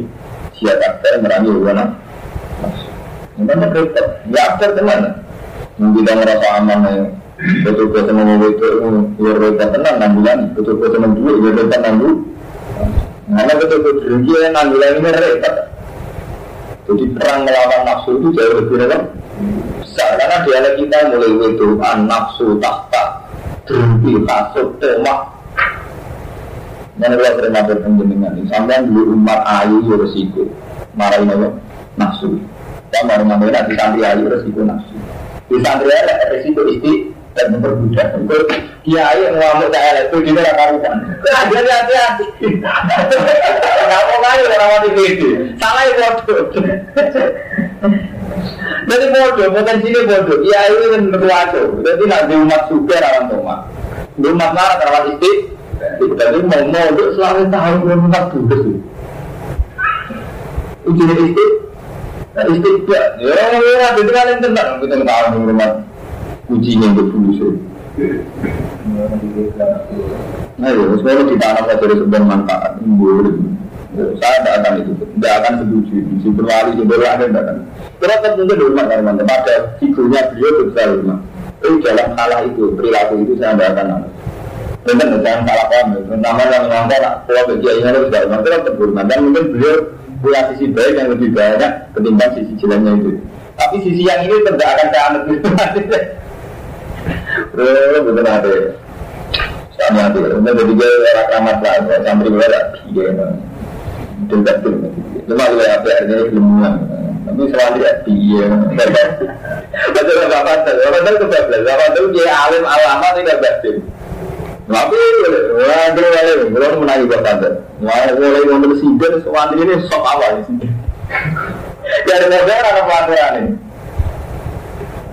siap akbar merangi mana? Mana kereta? Ya akbar ke mana? Mungkin merasa aman ya. Betul-betul mau itu luar biasa tenang enam bulan. Betul-betul enam bulan, luar biasa enam bulan. Mana betul-betul dia enam bulan ini repot. Jadi perang melawan nafsu itu jauh lebih relevan besar karena dialek kita mulai itu an nafsu tahta derbi kasut temak Mana kalau matur penjenengan ini, sampean dulu umat ayu ya resiko, marahin apa? Nafsu. Ya mau ngomongin nanti santri ayu resiko nafsu. Di santri ayu resiko isti dan memperbudak. Kiai yang ngamuk saya itu dia nggak karuan. Dia hati-hati. Nggak mau kali orang mati gede. Salah ya bodoh. Jadi bodoh, potensinya bodoh. Kiai itu kan berkuasa. Jadi nanti umat suka rawan umat. Umat marah rawan isti. Jadi mau untuk selalu tahu belum umat tugas. Ujungnya isti. Isti ya, ya, itu kan yang tentang kita tahu rumah ujinya untuk fungsi. Nah, ya, sebenarnya kita anak dari sebuah manfaat, boleh. Saya tidak akan itu, tidak akan setuju. Si berwali, si berwali, tidak akan. Terus tentunya di rumah teman teman pada figurnya beliau besar rumah. Tapi dalam salah itu, perilaku itu saya tidak akan ada. Benar, jangan salah paham. Terutama yang ngomong, kalau kerja ini harus tidak rumah, terus terhormat. Dan mungkin beliau punya sisi baik yang lebih banyak ketimbang sisi jeleknya itu. Tapi sisi yang ini tidak akan saya anut. Bro, betul ada. Sama tuh, udah jadi gue orang ramat lah, santri gue iya, betul betul. Cuma gue apa aja belum Tapi santri ya, iya. Betul nggak betul, betul tuh betul, dia alim alama tidak betul. Tapi, gue boleh, gue menangi buat tante. Ngomong sidin, santri ini sok awal sih. Dari negara ada pelaturan ini.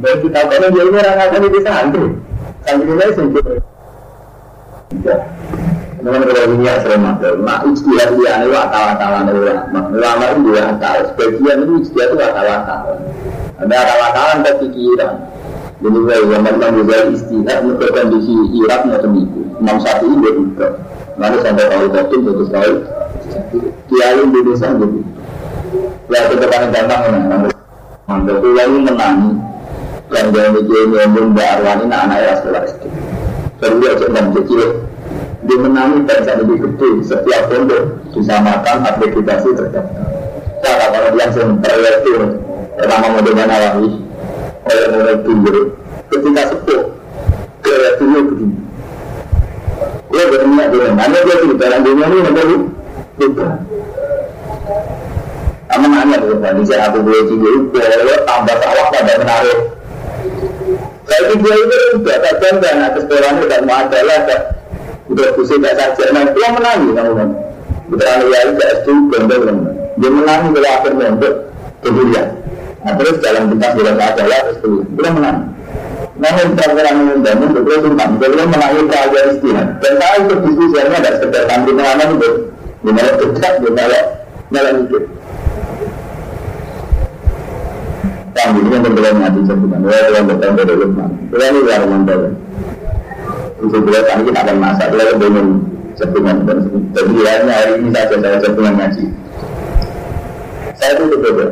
Dan kita kalau dia ini orang akan itu santri, santri ini sendiri. Memang kalau ini ya sering maksud, mak ijtihad dia ini akal-akalan ulama. Ulama itu juga akal, sebagian itu ijtihad itu akal-akalan. Ada akal-akalan kepikiran. Jadi saya memang juga istihad untuk kondisi Irak macam itu. Imam ini dia juga. Lalu sampai tahu kotim terus tahu. Kiai Indonesia gitu. Ya itu paling gampang ya. Mantap itu. Yang dia mikir ngomong Mbak Arwani anak-anaknya sekolah SD. Baru dia cek kecil dia menangi bangsa lebih gede setiap pondok disamakan akreditasi terdaftar. Cara kalau dia langsung itu nama model mana lagi oleh mulai dulu ketika sepuh proyek dulu begini. Dia berniat dengan mana dia di dalam dunia ini ada lupa. Kamu nanya tuh, tadi saya aku boleh juga boleh tambah sawah pada menaruh. Saya juga itu sudah tak dan atas sekolah ini dan mau adalah udah kusik gak saja. Nah itu yang menangi kamu kan? Berani ya itu S2 gondol kan dia menangi kalau akhir mondok kemudian nah terus dalam pintas bila saja lah terus tuh dia menangi. Nah yang perkara mengundang untuk terus tentang dia menangi kerajaan istihad dan saya ikut diskusinya ada sekedar santri pengalaman itu gimana dekat gimana malah mikir Kami ini yang berbeda mati sebutkan, wah yang berbeda dari Lukman, ini luar mandala. Itu beliau kami kita akan masak, beliau belum sebelumnya Jadi ya hari ini saja saya sebelumnya ngaji. Saya itu berbeda.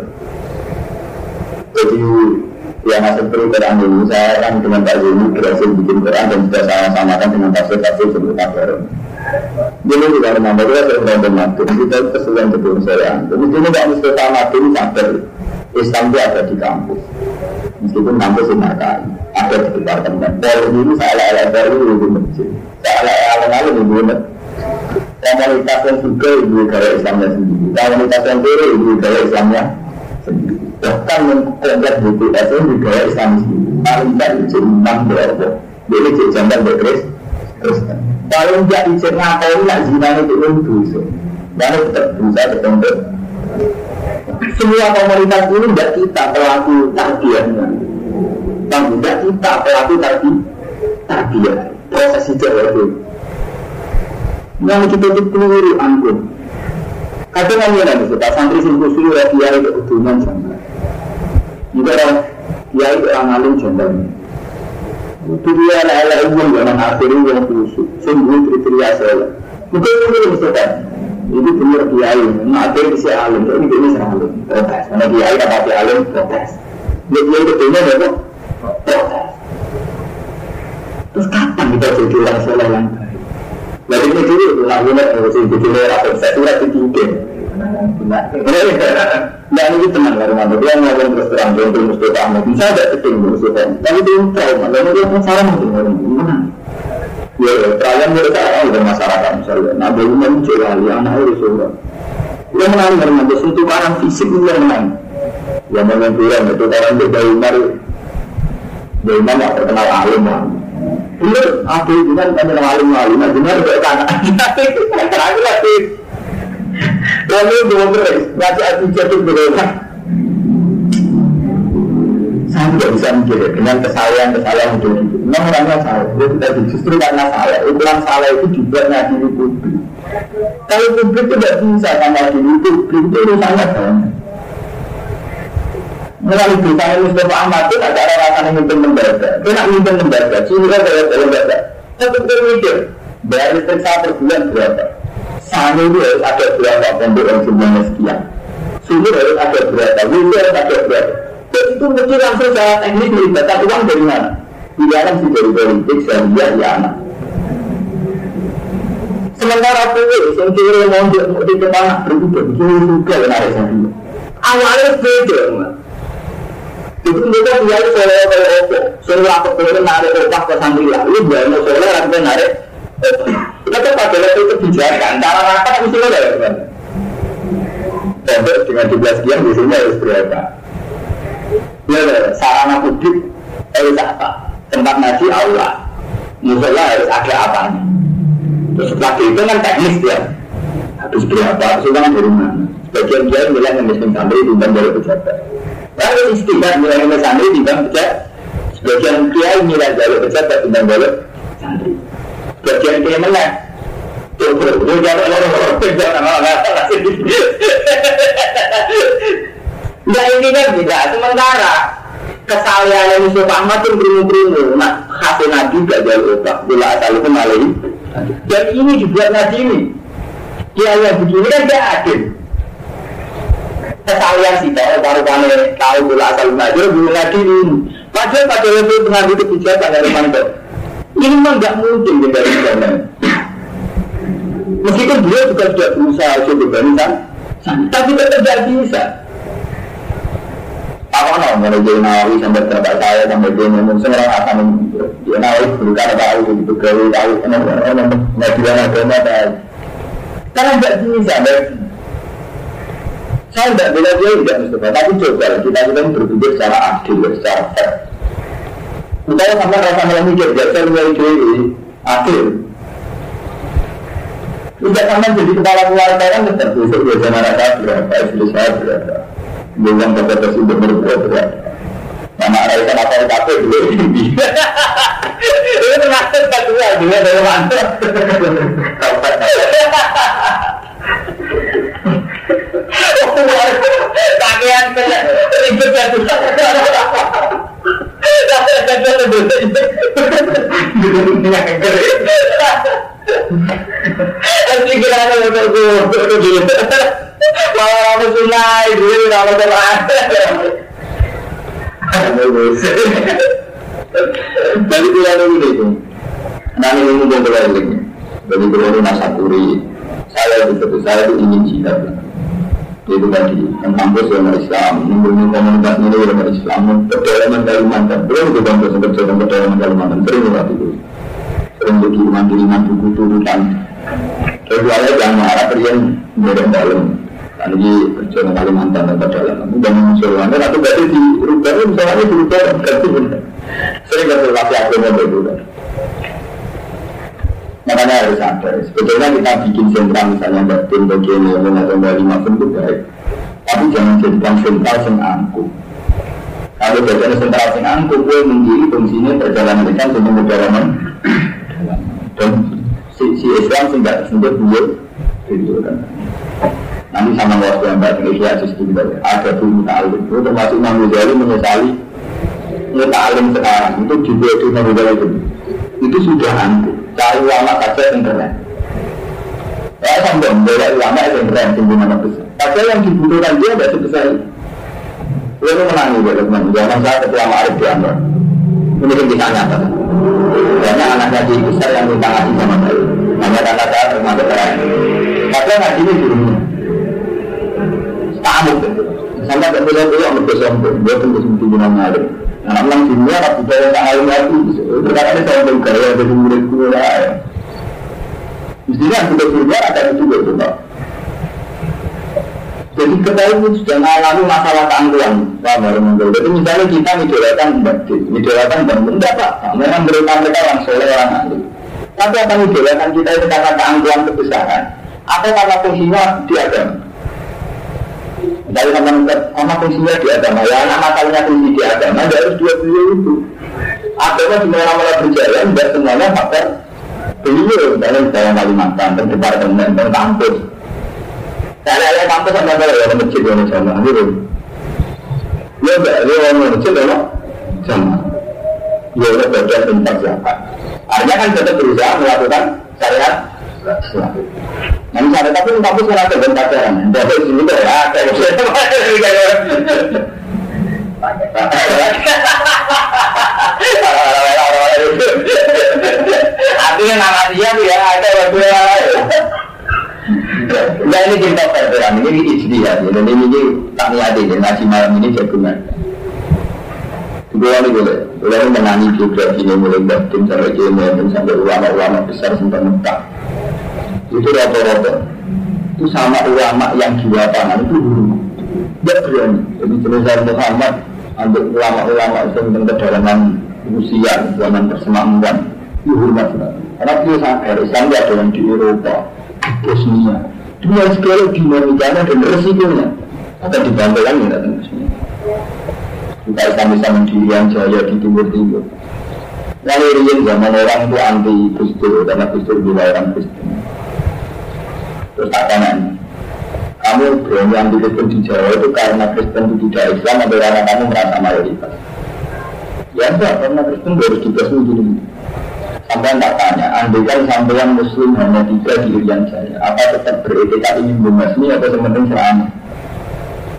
Jadi yang masuk perlu Quran ini, saya kan dengan Pak Zuni berhasil bikin Quran dan sudah saya samakan dengan tafsir-tafsir sebelum kabar. Dulu juga menambah kita sering nonton mati, kita kesulitan betul saya. Jadi dulu Pak Mustafa mati ini sadar Islam itu ada di kampus. Meskipun kampus ini ada di departemen. Polri ini salah ala baru ibu masjid. Salah ala ala ibu masjid. Komunitas yang juga ibu gaya Islamnya sendiri. Komunitas yang kiri ibu gaya Islamnya sendiri. Bahkan mengkomplek buku itu gaya Islam sendiri. Paling tidak itu imam berapa. Jadi jamban berkris Kristen. Kalau tidak ijek ngapain nak zina itu dosa. Lalu tetap dosa tertentu. Semua komunitas ini tidak kita pelaku tarbiyahnya. Tapi tidak kita pelaku tadi tarbiyah. Proses itu itu. Yang kita itu keliru anggun. Kadang kan ya kita santri sing kusuri ya kiai itu udunan sama. Juga orang kiai orang alim jambang. Itu dia ala-ala umum zaman akhir yang khusus. Sungguh kriteria saya. Mungkin itu misalkan. Itu benar kiai. Akhir bisa alim. Ini ini serang alim. Protes. Karena kiai dapat alim protes. Dia itu benar apa? Protes. Terus kapan kita jadi orang soleh yang baik? Jadi ini dulu, lagunya harus jadi orang saya surat itu Nah, ini tenang lah rumah dia ngomong terus terang dia mesti kamu bisa ada keting Mustafa tapi dia trauma lalu dia pun salah mungkin orang gimana ya kalian mereka udah masyarakat misalnya nah bagaimana muncul yang anak itu semua dia menang dia sentuh barang fisik dia menang yang memang kurang itu dia dari mari dari mana terkenal alim lah Iya, aku dengan kami alim alim, nah benar tanah. Terakhir lagi Lalu dua belas, baca arti jatuh berapa? Saya tidak bisa mikir dengan kesalahan kesalahan itu. Memang orangnya salah, itu tadi justru karena salah. Ukuran salah itu juga ngadili publik. Kalau publik tidak bisa sama diri publik itu urusannya banyak. Melalui dosa Mustafa Ahmad itu ada rasanya mimpin lembaga. Dia nak mimpin lembaga, sini kan ada lembaga. Tapi dia mikir, bayar listrik per bulan berapa? Sana itu harus ada berapa pondok yang jumlahnya sekian. Sumur harus ada berapa, window harus ada berapa. Dan itu mesti langsung secara teknis melibatkan uang dari mana? Di dalam si dari politik, saya ya anak. Sementara kue, yang kiri mau di depan berubah, kiri juga menarik saya. Awalnya beda, itu mereka biar soleh kalau opo, soleh apa soleh narik opak ke santri lah, lu biar mau soleh rakyat narik kita tuh pada itu kebijakan, cara rapat mesti ada ya teman. Pondok dengan jumlah sekian biasanya harus berapa? Ya, sarana publik harus apa? Tempat ngaji aula, musola harus ada apa? Terus setelah itu kan teknis ya, harus berapa? Sudah dari mana? Sebagian dia bilang miskin santri timbang dari pejabat. Lalu istilah bilang yang santri timbang pejabat. Sebagian kiai nilai jalur pejabat timbang jalur santri. Bagian dia menang. Nah ini kan tidak sementara kesalahan Yusuf Ahmad itu berimu-berimu Nah hasil nabi gak jauh otak Bila asal itu malah Dan ini dibuat nabi ini. Dia yang begini kan dia adil. Kesalahan sih kalau baru tahu bila asal nabi Belum nabi ini. Padahal pada waktu pengambil kebijakan dari mantel ini memang nggak mungkin kita sana. Meskipun dia juga sudah berusaha coba kan, tapi tetap tidak bisa. Apa no, mulai jadi nawawi sampai bapak saya sampai dia seorang akan dia nawawi bukan tahu gitu gawe tahu nggak juga agama tahu. Karena tidak bisa, saya tidak dia tidak tapi coba kita kita berpikir secara adil, secara fair. Misalnya sampai rasa malah mikir, belajar mulai dewi, akhir. Tidak jadi kepala keluarga kan tetap besok biasa rasa berapa, istri saya berapa. Bukan batas untuk berbuat berapa. Nama Raisa apa yang kafe dulu ini. Itu termasuk hal juga dari mantap. Kakean ribet ya tuh. Nanti kira ada motor gue, malah kamu sunai, gue nama teman. Jadi kira ada ini, nanti ini mau kembali. Jadi kira ada nasaburi, saya itu saya itu ingin cinta itu tadi yang kampus yang Islam mempunyai komunitas ini yang Islam pedalaman Kalimantan belum itu kampus yang pedalaman Kalimantan sering lewat itu sering kiriman buku turutan kecuali yang marah kalian beda dalam ini kerja di Kalimantan dan pedalaman udah mengusulkan atau berarti di rubah misalnya di rubah ganti sering konsultasi agama itu Makanya harus sadar. Sebetulnya kita bikin sentra misalnya batin bagian yang atau lima itu baik. Tapi jangan jadikan sentral yang angkuh. Kalau bagian sentral yang angkuh, gue menjadi fungsinya perjalanan dengan semua perjalanan. Dan si, si Islam sih nggak gue itu kan. Nanti sama waktu yang baik ini ya sistem ada bumi ta'alim itu termasuk Imam Ghazali menyesali muta'alim sekarang itu juga itu Imam Ghazali itu itu sudah angkuh cari ulama saja yang keren. Ya sampai membela ulama yang keren tinggi mana besar. Padahal yang dibutuhkan dia tidak sebesar itu. Lalu menangis buat teman. Jangan saya ketua Ma'arif di Amr. Ini kan bisa nyata. Karena anaknya di besar yang minta ngaji sama saya. Namanya anak saya termasuk keren. Padahal ngaji ini gurunya. Tamu. Sampai ke beliau beliau mereka sombong. Dia pun kesempi dengan Ma'arif. Nah, orang dunia tapi saya tak alim lagi. Terkadang saya bukan ya jadi murid gue lah. Mestinya yang sudah dunia ada itu juga Jadi kita ini sudah mengalami masalah keangkuhan. Paham ya, Jadi misalnya kita idolakan batin, idolakan bangun, enggak pak. Memang mereka mereka orang soleh, orang ahli. Tapi akan idolakan kita itu karena keangkuhan kebesaran. Atau karena fungsinya di agama. Dari teman sama fungsinya di agama, ya anak masalahnya fungsi di agama, ada harus dua beliau itu. Agama di mana-mana berjalan, tidak semuanya faktor beliau. Dalam dalam Kalimantan, terdepan dengan dan kampus. Saya ya masjid yang sama, gitu. Ya, ya orang masjid ya. Ya, ya siapa. Artinya kan tetap berusaha melakukan syariat Nah, tapi kampus kan ada dan pacaran. Dari sini ya. Artinya nama dia ya ada. Nah ini cerita perberan, ini ijtihad ya. Dan ini tak niati nasi malam ini jagungan. Gue ini boleh, boleh menangi biografi ini mulai batin sampai kiai sampai ulama-ulama besar sampai Mekah. Itu rata-rata. Itu sama ulama yang jiwa tangan itu dulu tidak berani. Jadi jenis Muhammad untuk ulama-ulama itu tentang kedalaman usia zaman persemakmuran itu hormat. Karena dia sadar Islam ada yang di Eropa Bosnia dunia sekali dinamikanya dan resikonya akan dibantukan ya datang ke sini kita Islam Islam di Irian Jaya di Timur Timur Lalu zaman orang itu anti Gustur karena Gustur bila orang Gustur Terus tak tanya kamu berani ambil Kristen di Jawa itu karena Kristen itu tidak Islam atau karena kamu merasa mayoritas? Ya enggak, karena Kristen harus juga dulu. Sampai tak tanya, andai kan sampean Muslim hanya tiga di Irian Jaya, apa tetap beretika ingin membasmi atau sementing selama?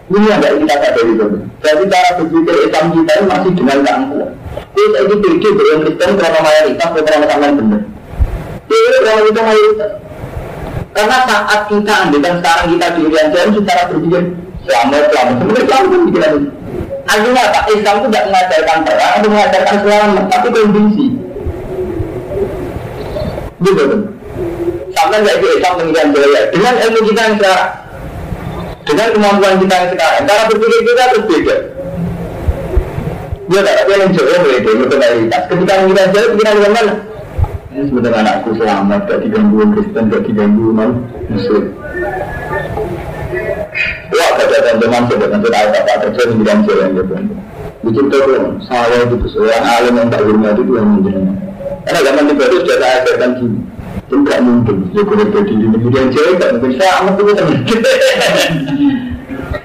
Ini yang tidak kita sadari itu. Jadi cara berpikir Islam kita ini masih dengan keangkuhan. Terus ini pikir beruang Kristen karena mayoritas karena sampean benar. Ini kalau kita mayoritas. Karena saat kita ambilkan sekarang kita di Irian Jaya secara berpikir selamat selamat sebenarnya kan pikiran itu. Artinya apa? Islam itu tidak mengajarkan perang atau mengajarkan selamat, tapi kondisi. Kan? Sampai nggak Islam mengingat Jaya dengan ilmu kita yang sekarang, dengan kemampuan kita yang sekarang, cara berpikir kita berbeda. Dia tak ada yang jauh berbeda, berbeda. Ketika mengingat Jaya, pikiran mana? Ini sebenarnya anakku selamat, gak diganggu Kristen, gak diganggu non Muslim. Wah, kata teman-teman, sudah tentu tahu apa kerja di bidang gitu. Bikin tuh, saya itu seorang alim yang tak hormat itu yang menjadi. Karena zaman itu sudah saya ajarkan gini. Itu gak mungkin, ya kalau jadi di bidang jalan gak mungkin. Saya amat itu teman.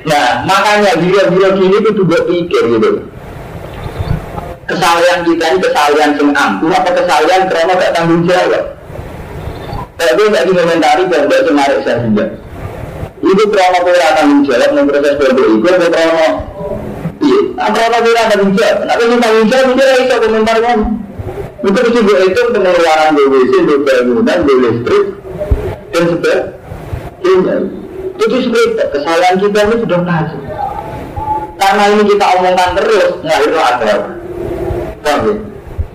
Nah, makanya biro-biro gini itu juga pikir gitu. Kesalahan kita ini kesalahan sing ampuh apa kesalahan karena gak tanggung jawab? Tapi gak dikomentari pondok semarik saya juga. Itu karena kira tanggung jawab dengan proses pondok itu atau karena iya karena kira tanggung jawab. Tapi ini tanggung jawab? Itu bisa komentar kan itu juga itu pengeluaran BWC, bangunan, listrik dan sebagainya itu sebenarnya kesalahan kita ini sudah tahu karena ini kita omongkan terus nggak itu ada Paham ya?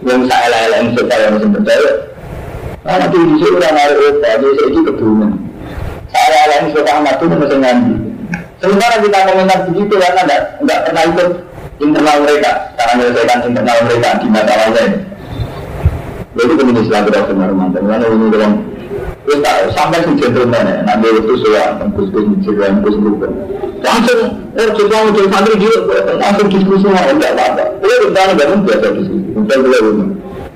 Yang leleng supaya masih percaya. Karena di sini udah narik otak, saya itu kebunan. Saya leleng supaya amat itu masih ngambil. Sementara kita komentar begitu karena enggak pernah ikut internal mereka, cara menyelesaikan internal mereka di masa lalu Jadi kemudian silaturahmi mantan. Mana ini dalam Terus tak sampai si gentleman ya, nanti itu soal tembus ke Instagram, tembus bukan. Langsung, oh coba muncul santri juga, langsung diskusi mau enggak apa-apa. Dia udah bangun biasa diskusi, bukan beliau ini.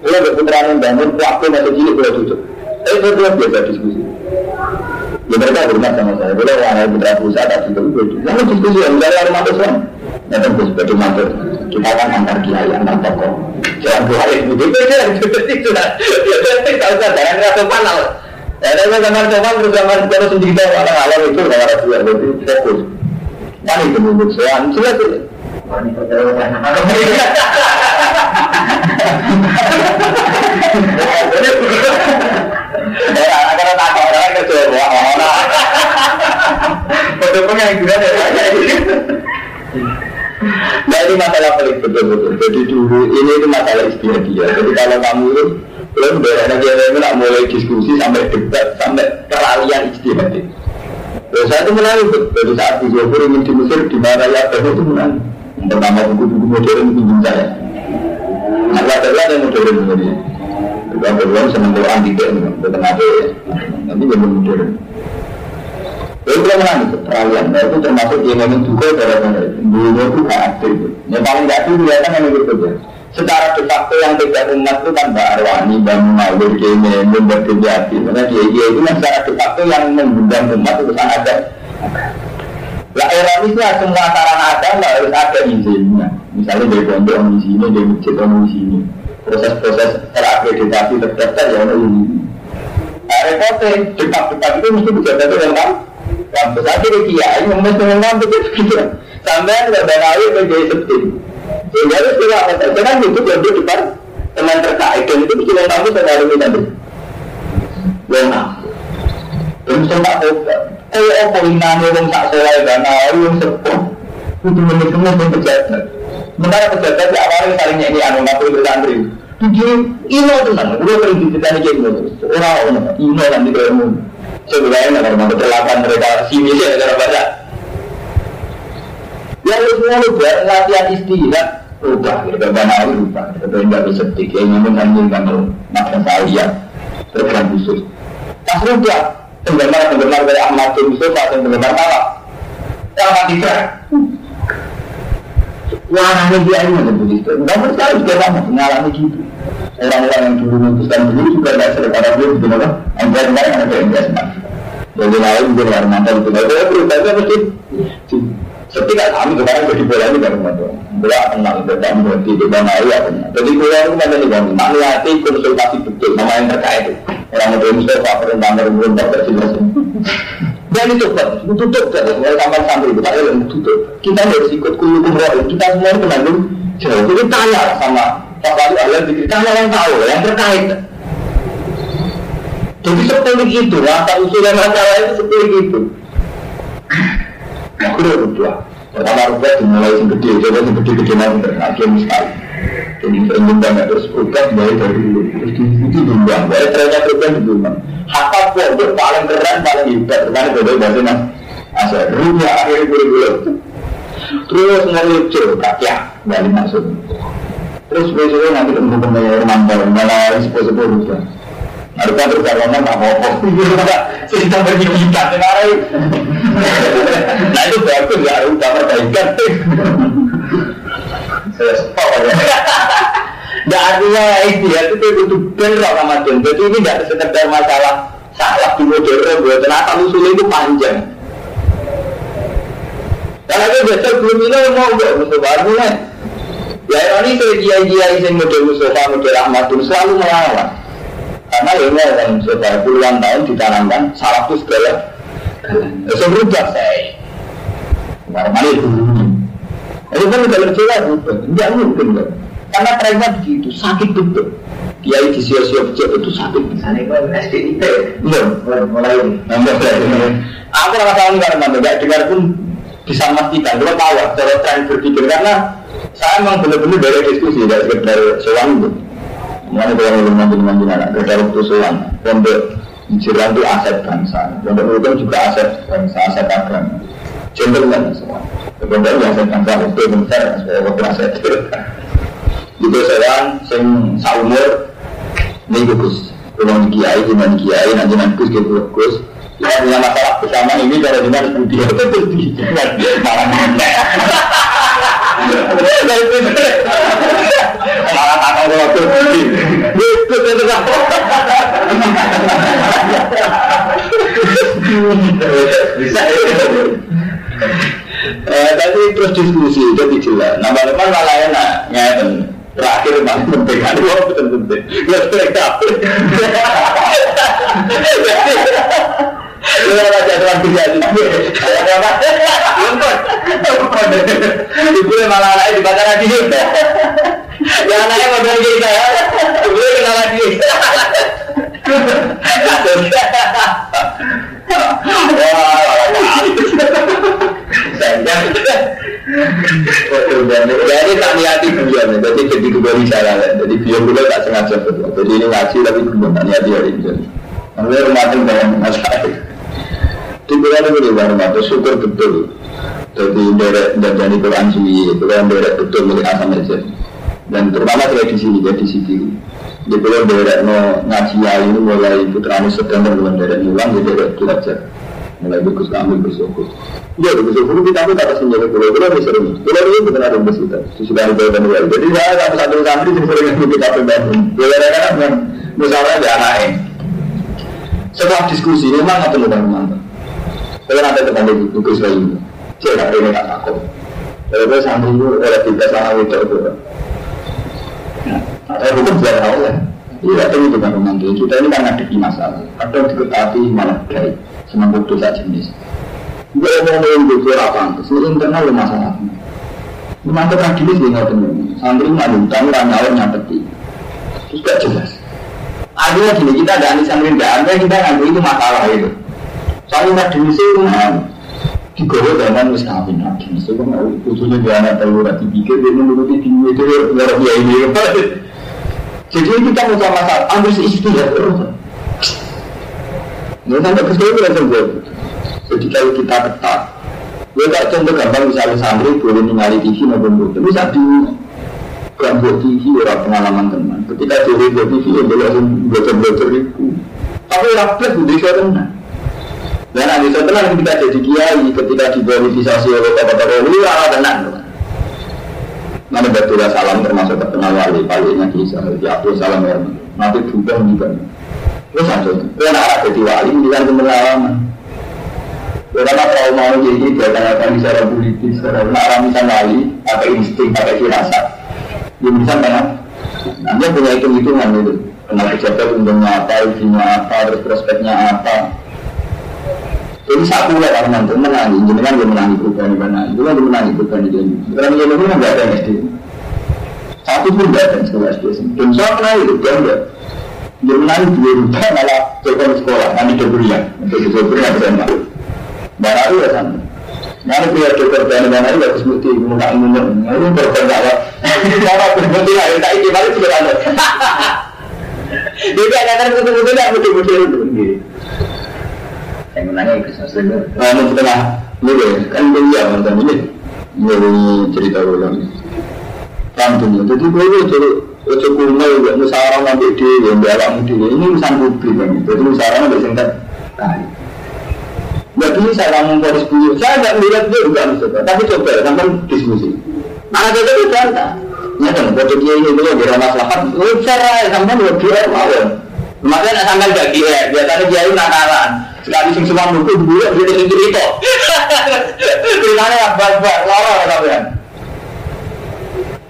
Dia udah putraan yang bangun, waktu masih cilik beliau tutup. Eh, dia biasa diskusi. Ya mereka hormat sama saya. Bila orang yang putra pusat tak itu begitu. Lalu diskusi yang dari rumah Islam. Ya tentu sebagai mantu. Kita kan antar kiai, antar tokoh. Jangan begitu aja. Jadi sudah. Jadi tak usah jangan rasa panal. Ya, tapi zaman zaman terus zaman terus sendiri orang alam itu orang Arab juga. Jadi fokus. Kan itu menurut saya. Jelas itu. Wanita terus Ya, akan tak orang kerja ya, orang. Betul yang gimana ya? Nah ini masalah paling betul-betul. Jadi dulu ini itu masalah istiadia. Jadi kalau kamu itu belum daerah negara ini nak mulai diskusi sampai debat sampai keralian istiadia. Terus saya itu menangis dari saat di Johor ingin di Mesir di mana ya itu menangis. Pertama buku-buku modern pinjam saya. Allah yang modern sebenarnya. Juga berulang senang Quran tidak bukan ada Nanti jadi modern. Itu kan menang itu peralihan. Nah itu termasuk yang memang juga cara Dulu itu gak aktif. Yang paling gak aktif kelihatan yang itu ya. Secara de facto yang tidak umat itu kan Mbak Arwani, Mbak Munawir, Keme, Mbak Kejati. Karena dia itu kan secara de facto yang mengundang umat itu kan ada. Lah ironisnya semua sarana agama harus ada izinnya. Misalnya dari pondok di sini, dari masjid di sini proses-proses terakreditasi terdaftar ya ini. Nah, repotnya depak-depak itu mesti bisa dari yang kan kampus aja di kiai mesti yang kampus itu. Sampai berawi menjadi septim. Sehingga itu tidak akan terkenal itu jadi depan teman terkait dan itu kampus ada hari ini nanti. Yang belum sempat. Eh, apa inane wong tak selai dana, wong sepuh. Kudu menit-menit pejabat. Sementara pejabat di awalnya saling nyanyi anu ngaku itu santri. Tujuh ino tenang, udah sering diceritani kayak gitu. Orang ino nanti kayak Sebenarnya nggak pernah kecelakaan mereka sini sih cara baca. Ya lu semua lu buat latihan istirahat rubah, kita banyak rubah, kita tidak bisa tiga ini mengambil kamu makan saya program khusus. Pas rubah, penggemar penggemar dari Ahmad bin Mustafa dan penggemar yang tidak Warnanya dia ini ada begitu. Enggak percaya juga sama mengalami gitu. Orang-orang yang dulu memutuskan dulu juga tidak sering karena dia begitu apa? Enggak enggak yang ada investment. Jadi lain juga luar mantan itu. Tapi saya berubahnya mesti kami kemarin jadi bola ini baru mantu. Bola kenal, tidak berhenti, tidak mau ya. Jadi bola itu kan ini bang, makniyati konsultasi betul sama yang terkait. Orang itu Mustafa perintah merumah bersilas. Dan itu kan, tutup kan, mulai sampai sampai itu, tak yang tutup. Kita harus ikut kulu kumroh, kita semua penanggung jauh. Jadi tanya sama Pak Wali Allah, tanya yang tahu, yang terkait. Jadi seperti itu, rasa usul yang masalah itu seperti itu. Aku udah berdua. Pertama rubah dimulai yang gede, coba yang gede-gede nanti, akhirnya sekali. Jadi banget terus rubah mulai dari dulu. Terus itu diundang, boleh ternyata rubah diundang. Hafal pondok paling keren, paling hebat. Karena beda bahasa mas. Asal rupa akhirnya bulu-bulu. Terus ngelucu, kakek, balik masuk. Terus besoknya nanti ketemu pembayar mantel, malah sepuh-sepuh rubah. Ada kan terus kalau nggak apa-apa, cerita berjijikan, sekarang. Nah itu bagus ya, rubah perbaikan. Saya sepak ya. Tidak artinya istilah itu itu benar Ramadan. Jadi ini tidak sekedar masalah salah di modern, buat ternyata usul itu panjang. Karena itu biasa belum ini mau nggak Mustafa artinya. Ya ini saya dia-dia yang model Mustafa, model Ahmadun selalu melawan. Karena ya ini yang Mustafa puluhan tahun ditanamkan salah itu segala. Saya berubah saya. Mana itu? Itu kan jelas berubah, tidak mungkin kan. Karena trennya begitu, sakit betul. Kiai di sio-sio itu sakit. Misalnya kalau SDIP, belum mulai. Aku rasa tahu karena nggak dengar pun bisa memastikan. Kalau tahu cara tren berpikir karena saya memang benar-benar dari diskusi dari sekedar soal itu. Mana kalau belum nanti nanti anak dari waktu soal pondok Jiran itu aset bangsa, pondok itu juga aset bangsa, aset agama. Gentleman semua. Pondok yang aset bangsa itu besar, sebagai aset itu seorang sing saumur Ini Gus, kalau kiai, gimana kiai, nanti nanti Gus, gitu Gus. Ya punya masalah bersama ini kalau dengan budi itu terus di malah malah tak tahu waktu budi. Gus itu kan. Bisa. Eh, tapi terus diskusi jadi jelas. Nama depan malah enak, ngeten. Terakhir paling penting, ada yang penting penting. Nggak mereka. Lu kerja malah lagi. Ya anaknya ya. Ibu kenal lagi. Jadi tak niati beliau, jadi jadi kembali salah, jadi beliau beliau tak sengaja betul. Jadi ini ngaji tapi belum tak niati hari ini. Namanya rumah banyak masalah. Di bulan ini di rumah itu syukur betul. Jadi derek dan jadi Quran itu kan derek betul milik asam aja. Dan terutama tradisi tradisi kiri. Di bulan derek no ngaji ini mulai putranya sedang dan bulan derek mulang, jadi derek belajar mulai bagus kami bersyukur. Iya, bersyukur kita pun tak jadi pulau pulau bisa sering. Pulau ini benar ada bersyukur. Sudah ada jawaban wali. Jadi saya tak satu santri yang sering ikut kita bangun. Pulau kan misalnya ada anaknya. Setelah diskusi memang perlu bangun mantap. Kalau nanti teman di bagus lagi, saya tak ini tak takut. Kalau santri itu oleh tiga sama itu itu. Atau hukum biar tahu lah. Iya, itu bukan romantis. Kita ini kan ada di masalah. Kadang diketahui malah baik senang dosa jenis. Gue mau ngomongin dosa apa pantas, ini internal masalah. Memantau tradisi dia nggak benar. Santri ngadu tahu ranyawar nyapeti. Terus gak jelas. Artinya gini, kita ada anis santri gak ada, kita ngadu itu masalah itu. Soalnya tradisi itu mau digowo zaman wis kawin lagi. So kan ujungnya dia anak tahu rati pikir dia menuruti tinggi itu luar biasa ini. Jadi kita mau sama masalah, ambil istilah terus. Ya sampai ke sini langsung gue. Jadi kalau kita ketat, gue tak contoh gampang misalnya santri boleh ningali TV maupun buku, bisa di gak buat TV orang pengalaman teman. Ketika jadi buat TV ya boleh langsung bocor-bocor itu. Tapi rapat di saya tenang. Dan nanti setelah kita jadi kiai, ketika dipolitisasi oleh kota-kota ini, rara tenang. Mana betul salam termasuk terkenal wali palingnya kisah, ya Salam ya. Nanti berubah juga. Terus langsung, gue nak jadi wali, bilang pengalaman. Karena kalau mau jadi dia tanyakan secara politis, secara nak misal wali, pakai insting, pakai firasat. Dia bisa kan? Nanti punya hitung hitungan itu. Kenal pejabat untungnya apa, ujinya apa, terus prospeknya apa. Jadi satu lah karena nanti menangi, jenengan dia menangi perubahan di mana, itu kan dia menangi perubahan di. Sekarang dia itu nggak ada SD. Satu pun nggak ada sekolah SD. Dan saya itu dia enggak. Dia menang dua juta malah cekon sekolah, nanti kebulian, untuk kebulian SMA. Baru ya sana. Nanti dokter dan mana itu harus bukti muka umum. Ini nggak apa. Kalau berbukti lah, kita ini sudah ada. Jadi akan betul-betul tidak betul-betul itu. Yang menangnya itu sesuatu. Nah, setelah ini kan dia mantan ini. Ini cerita ulang. Tantunya, jadi gue cari Ojo kuno ya musara nanti di yang belakang di ini urusan publik kan. Jadi musara nanti singkat tadi. Gak bisa kamu polis bulu. Saya nggak melihat dia juga misalnya. Tapi coba sampai diskusi. Nah kita itu bantah. Ya kan, dia ini dulu di ramah selatan. Lu cara sampai dua dia mau. Makanya sampai gak dia. Biasanya dia itu nakalan. Sekali sing semua buku dulu dia itu. Ceritanya bal-bal, lorong.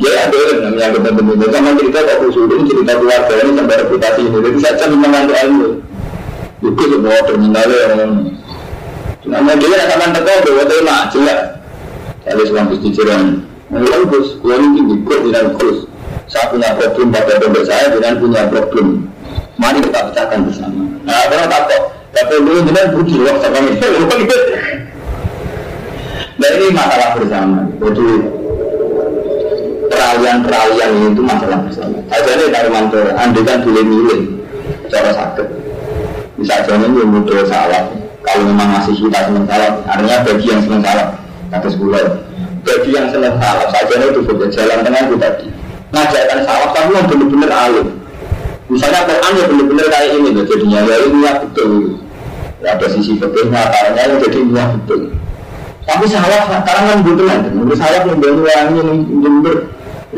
Ya ada namanya benar-benar sama cerita kok khusus ini cerita keluarga ini sampai reputasi ini. Jadi saya cuma mengantuk ilmu. Itu semua terminalnya yang Namanya dia nak sampai teko bawa tema jelas. Kalau seorang bus dicerang, mulai bus, gua ini ikut dengan bus. Saya punya problem pada dompet saya dengan punya problem. Mari kita pecahkan bersama. Nah, kalau tak kok, tapi dulu dengan budi waktu ini. Nah ini masalah bersama. Jadi peralihan-peralihan itu masalah bersama. Saja nih dari mantor, anda kan boleh milih cara sakit. Misalnya ini mudah salah. Kalau memang masih kita senang salah, artinya bagi yang senang salah, kata sebulan. Bagi yang senang salah, saja itu berbeda jalan tengah itu tadi. Ngajarkan salah, tapi yang benar-benar alim. Misalnya Quran ya benar-benar kayak ini loh jadinya ya ini ya betul. Ya, ada sisi fikihnya, karena yang jadi niat betul. Tapi salah sekarang kan butuh nanti. Menurut saya membantu orang ini jember.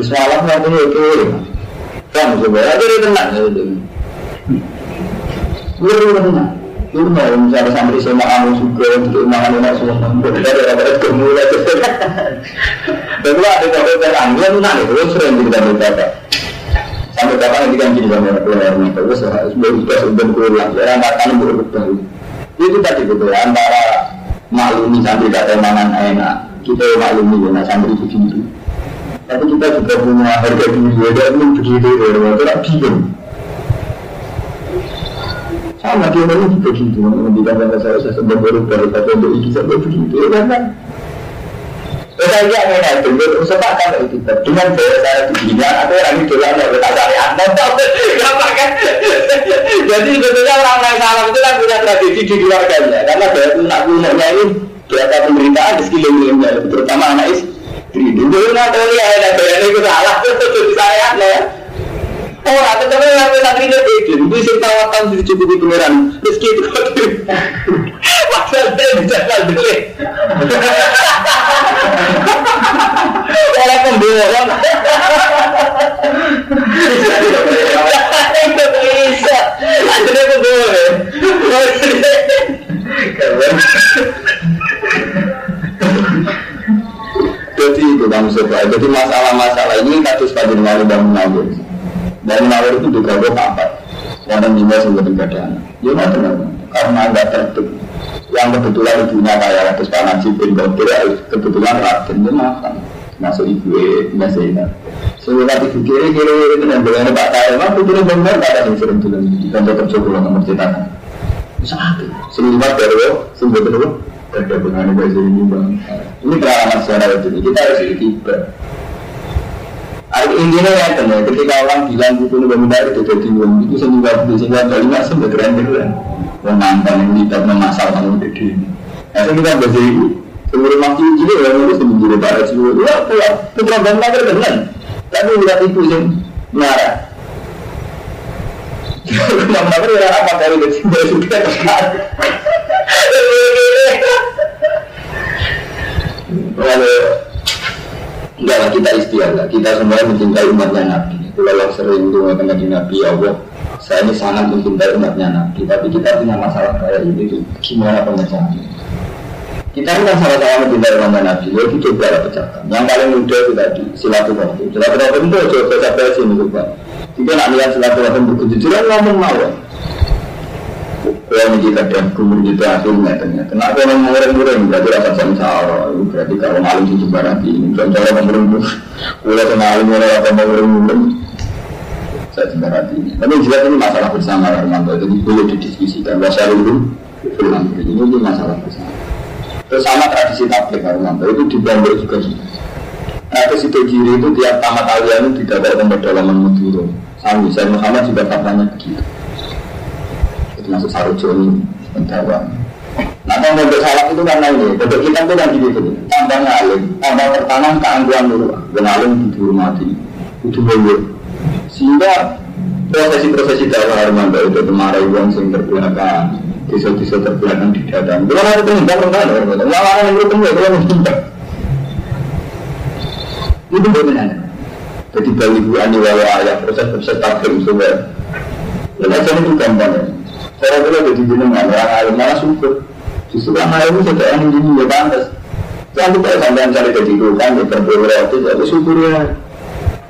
Salah nanti itu. Kan sebenarnya itu tenang ya. Lu tenang. Lu mau misalnya sampai sama kamu juga untuk makan enak semua. Dari orang-orang kemulai. Tapi ada kalau terang, dia tenang itu sering kita berkata. Sampai kapan nanti kan gini sama keluar nih, terus sudah sudah pulang, ya makan berubah. Itu tadi betul antara maklumi santri kata mangan enak, kita maklumi ya santri begitu. Tapi kita juga punya harga diri, ya dan begitu ya, itu tak bingung. Sama dia ini begitu, menghentikan kata saya saya sebab berubah, tapi untuk ini sampai begitu, ya kan? Saya kira ini nanti, sepakat itu dengan saya di dunia, atau orang itu lah yang kita cari anda, gampang kan? Jadi sebetulnya orang lain salam itu kan punya tradisi di keluarganya, karena bahasa nak punyanya ini berapa pemerintahan di sekelilingnya, terutama anak istri. Dulu nggak tahu ya, ada bahasa itu salah, itu saya ya. Oh, atau tapi yang kita tidak itu, bisa tawakan dicukupi pangeran. Meski itu kok maksudnya bisa dulu. Oleh pembohong. Itu bisa. Akhirnya pembohong. Jadi itu kamu coba. Jadi masalah-masalah ini kasus pada Nabi dan Munawir. Dan Munawir itu juga gue papat. Yang juga sudah tidak anak. Ya karena nggak tertutup. Yang kebetulan ibunya kayak terus Pak Najib bin Bakir kebetulan Raden dia makan masuk ibu Mbak Zainab. Sebenarnya ibu kiri kiri itu yang boleh Pak Tayo, mah putri benar tak ada yang sering di kantor kerja pulang nomor dari lo, dengan bahasa ini bang. Ini pengalaman secara ini kita harus ikhtibar. Intinya ya teman, ketika orang bilang buku ini benar itu jadi uang itu sehingga sehingga dari nggak sampai keren keren. Menantang yang tidak memasalah yang gede. Nah, kita bahasa ini Kemudian masih jadi orang itu sendiri para jiwa. Ya, pulang putra bangsa terkenal. Tapi udah itu yang marah. Kenapa nabi ya apa dari kecil dari sudah Lalu Enggak lah kita kita semua mencintai umatnya Nabi. Kalau sering doa dengan Nabi ya Allah, saya ini sangat mencintai umatnya Nabi. Tapi kita punya masalah kayak ini, gimana pemecahannya? Kita kan sama-sama mencintai umatnya Nabi. Ya itu coba lah pecahkan. Yang paling mudah itu tadi silaturahmi. Silaturahmi itu coba sampai sini coba. Jika nak lihat silaturahmi berkejujuran ngomong mawar. Kalau ini kadang kumur gitu akhirnya ternyata. Kenapa orang murid-murid berarti rasa samsara. Berarti kalau malam sih sembarang ini. Contohnya murid-murid. Ulah alim orang apa murid-murid. Saya sembarang ini. Tapi jelas ini masalah bersama Armando. Jadi boleh didiskusikan. Bahasa dulu. Ini masalah bersama. Terus sama tradisi tablik Armando itu dibangun juga. Nah, terus itu kiri itu tiap tamat alian itu tidak ada tempat dalaman muduro. Sami, saya Muhammad juga katanya begitu masuk sarujo ini mendawa. Nah, kalau bentuk salaf itu karena ini, bentuk kita itu kan gitu, tambah ngalim, tambah pertama keangguan dulu, dan alim dihormati, itu boleh. Sehingga prosesi-prosesi dakwah Armando itu kemarin uang sing terbelakang, desa-desa terbelakang di dalam. Kalau ada pengindah rendah, malah yang itu temu, kalau mengindah. Itu benar. Jadi bagi bu ani wawa ayah proses-proses takdir semua. Dan itu gampang ya. Saya kira jadi jenengan orang alim malah syukur. Justru orang alim itu sudah yang ini ya pantas. Jangan kita sampai cari jadi tukang, ya berberotis, itu syukur ya.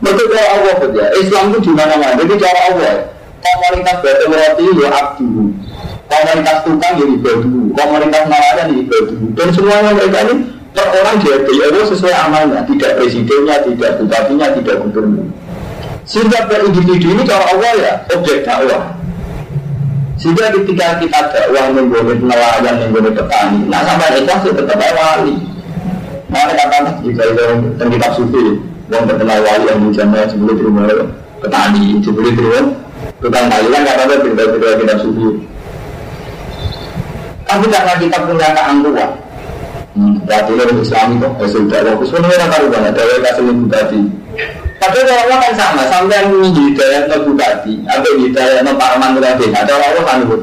Betul cara Allah saja. Islam itu di mana-mana. Jadi cara Allah. Komunitas batal roti ya abdu. Komunitas tukang ya ibadu. Komunitas nelayan ya ibadu. Dan semuanya mereka ini per orang dia Allah sesuai amalnya. Tidak presidennya, tidak bupatinya, tidak gubernur. Sehingga per individu ini cara Allah ya objek dakwah. Sehingga ketika kita ada uang menggone nelayan, menggone petani, nah sampai itu tetap wali. Mana kata jika itu tentang kitab sufi, yang terkenal wali yang dijamah sebelum terima petani, sebelum terima tukang Thailand kata tinggal tinggal kitab sufi. Tapi karena kita punya keangkuhan, Hmm, Islam itu, eh sudah, waktu sebenarnya karuan, ada yang kasih tadi, Tapi kalau Allah kan sama, sampai yang hidayah no bupati, atau hidayah no Pak Mantura Desa, kalau Allah kan itu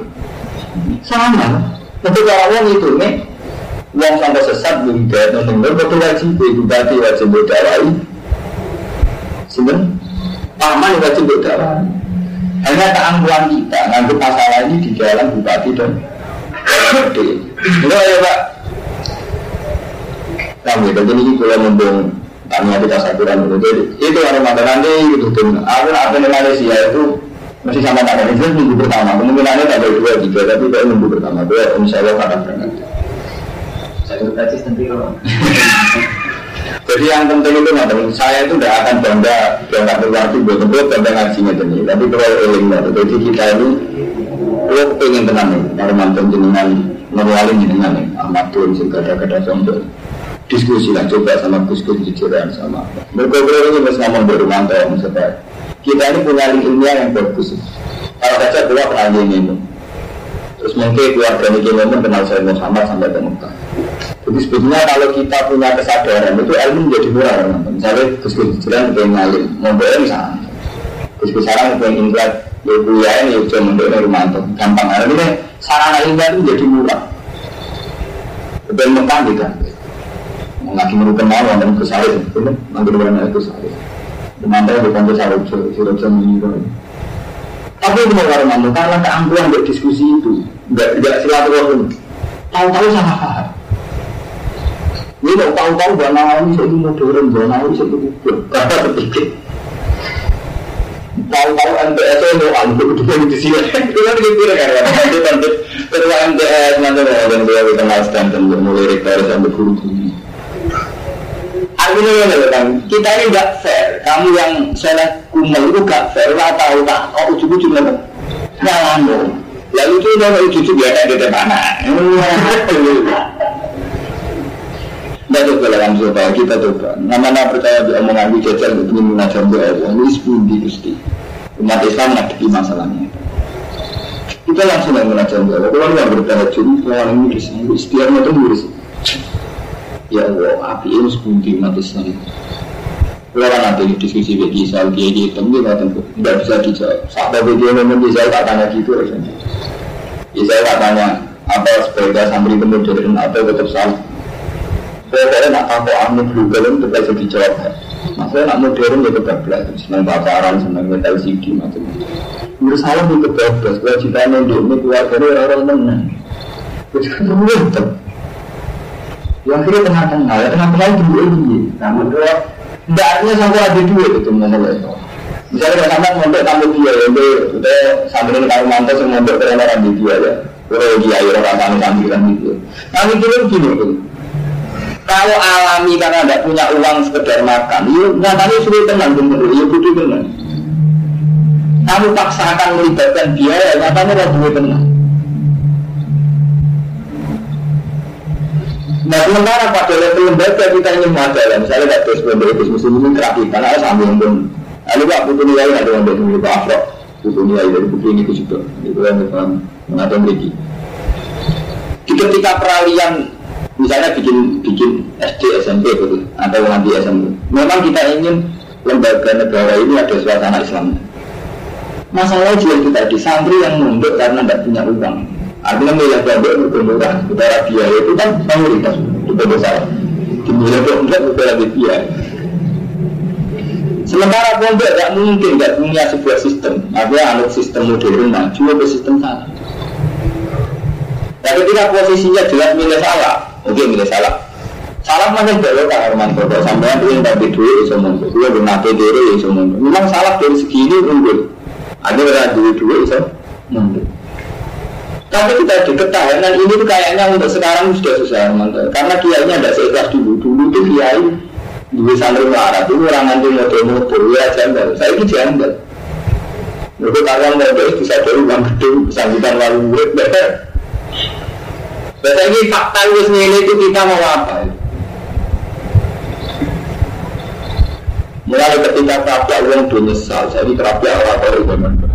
sama. Tapi kalau Allah itu nih, uang sampai sesat belum hidayah no tenggelam, betul wajib bupati wajib berdawai. Sebenarnya paman wajib berdawai. Hanya keangkuhan kita, nganggap masalah ini di jalan bupati dan gede. Enggak ya Pak? Nah, gitu, jadi ini kalau membong kami ada kasaturan itu jadi itu yang Ramadan nanti itu tuh aku apa di Malaysia itu masih sama tak ada itu minggu pertama. Kemungkinannya tak ada dua tiga tapi kayak minggu pertama. Dua insya Allah akan berangkat Saya berarti nanti kalau jadi yang penting itu nggak saya itu tidak akan bangga bangga berarti buat buat bangga ngajinya ini tapi kalau eling jadi kita ini kalau pengen tenang nih kalau mantan jenengan ngeluarin jenengan nih Ahmad Tun sehingga ada-ada sombong diskusi lah coba sama Gus Gus jujuran sama. Mereka ini masih ngomong dari mantau misalnya kita ini punya ilmiah yang bagus. Kalau saja keluar pernah ini. Terus mungkin keluarga ini ngomong kenal saya Muhammad sampai ke Mekah. Jadi sebetulnya kalau kita punya kesadaran itu ilmu menjadi murah misalnya Gus Gus jujuran pengen ngalim ngomongnya misalnya. Gus Gus sekarang pengen ingrat ya kuliah ini ya cuma untuk Rumanto gampang. Ini sarana ilmiah itu menjadi murah. Betul Mekah gitu ngaji menurut kenal wonten Gus Arif, bener, manggil wonten Gus Arif. Demantau di kantor Sarif, Sarif ini Tapi itu mau kamu karena keangkuhan buat diskusi itu, nggak tidak silaturahim. Tahu-tahu sama paham. Ini mau tahu-tahu bahwa ini saya mau dorong, bahwa ini saya mau Berapa berpikir? Tahu-tahu MTS itu ambil kedua di sini. Itu kan dikira kan? Itu kan terus MTS nanti mau dan dia kenal stand mulai rektor sampai guru tinggi. Artinya ini kan, kita ini nggak fair. Kamu yang sholat kumal itu gak fair. Lah tahu tak? Oh ujung-ujung apa? Nyalano. Lalu itu yang ujung-ujung dia ada di mana? Tidak coba dalam coba kita coba. Nama-nama percaya di omongan di jajal itu mengajar doa Ini sepundi gusti. Umat Islam menghadapi masalahnya. Kita langsung yang mengajar doa. Kalau yang bertahajud, kalau yang nulis, istiarnya itu nulis. Ya Allah, api ini sepundi umat Islam. Kalau nanti diskusi bagi dia dia temu dia tidak bisa dijawab. Sampai dia ngomong dia saya tanya gitu rasanya. Ya saya tak tanya apa sebagai santri kemudian atau tetap salah. Saya nak tahu anu dulu kalau untuk bisa dijawab. Maksudnya nak modern ya belajar, senang pacaran, senang LCD macam-macam. Menurut saya itu kebablas, kewajibannya dia ini keluarga orang-orang menang. Terus kan Ya akhirnya tengah-tengah, ya tengah-tengah itu dua ini. Namun kalau tidak artinya sampai ada dua itu mengenai itu. Misalnya kalau sampai mondok tamu dia, ya itu udah sambil kalau mantau semua mondok karena orang dia ya. Kalau dia ya orang tamu sambilan gitu. Nah mikirnya begini tuh. Kalau alami karena tidak punya uang sekedar makan, yuk nyatanya sulit tenang bener, ya butuh tenang. Kamu paksakan melibatkan biaya, nyatanya tidak butuh tenang. Nah sementara pada level lembaga kita ingin majalah, misalnya terus pondok muslim ini terakhir karena ada sambil pun. Lalu pak butuh nilai ada yang dari pak Afro, butuh nilai dari buku ini itu juga. Itu yang kita mengatur lagi. Ketika peralihan misalnya bikin bikin SD SMP gitu atau nanti SMP, memang kita ingin lembaga negara ini ada suasana Islam. Masalah juga kita di santri yang mundur karena tidak punya uang. Artinya milih pondok itu murah, utara biaya itu kan mayoritas itu besar. Di milih pondok utara biaya. Sementara pondok tidak mungkin tidak punya sebuah sistem. Artinya anut sistem modern maju ke sistem salah. Nah ketika posisinya jelas milih salah, oke milih salah. Salah mana belok kan Arman Kodo sampai yang ingin tapi duit bisa mundur, dia bernate diri bisa mundur. Memang salah dari segi ini unggul. Ada orang duit duit bisa mundur. Tapi kita di ketahanan ini tuh kayaknya untuk sekarang sudah susah teman Karena kiainya ada seikhlas dulu. Dulu tuh kiai di santri melarat itu orang nanti motor-motor ya jambal. Saya ini jambal. Mereka karyawan motor bisa dari uang gede, bisa bukan lalu murid. Bahasa ini fakta ini itu kita mau apa? Mulai ketika kerapia uang itu nyesal, jadi kerapia orang-orang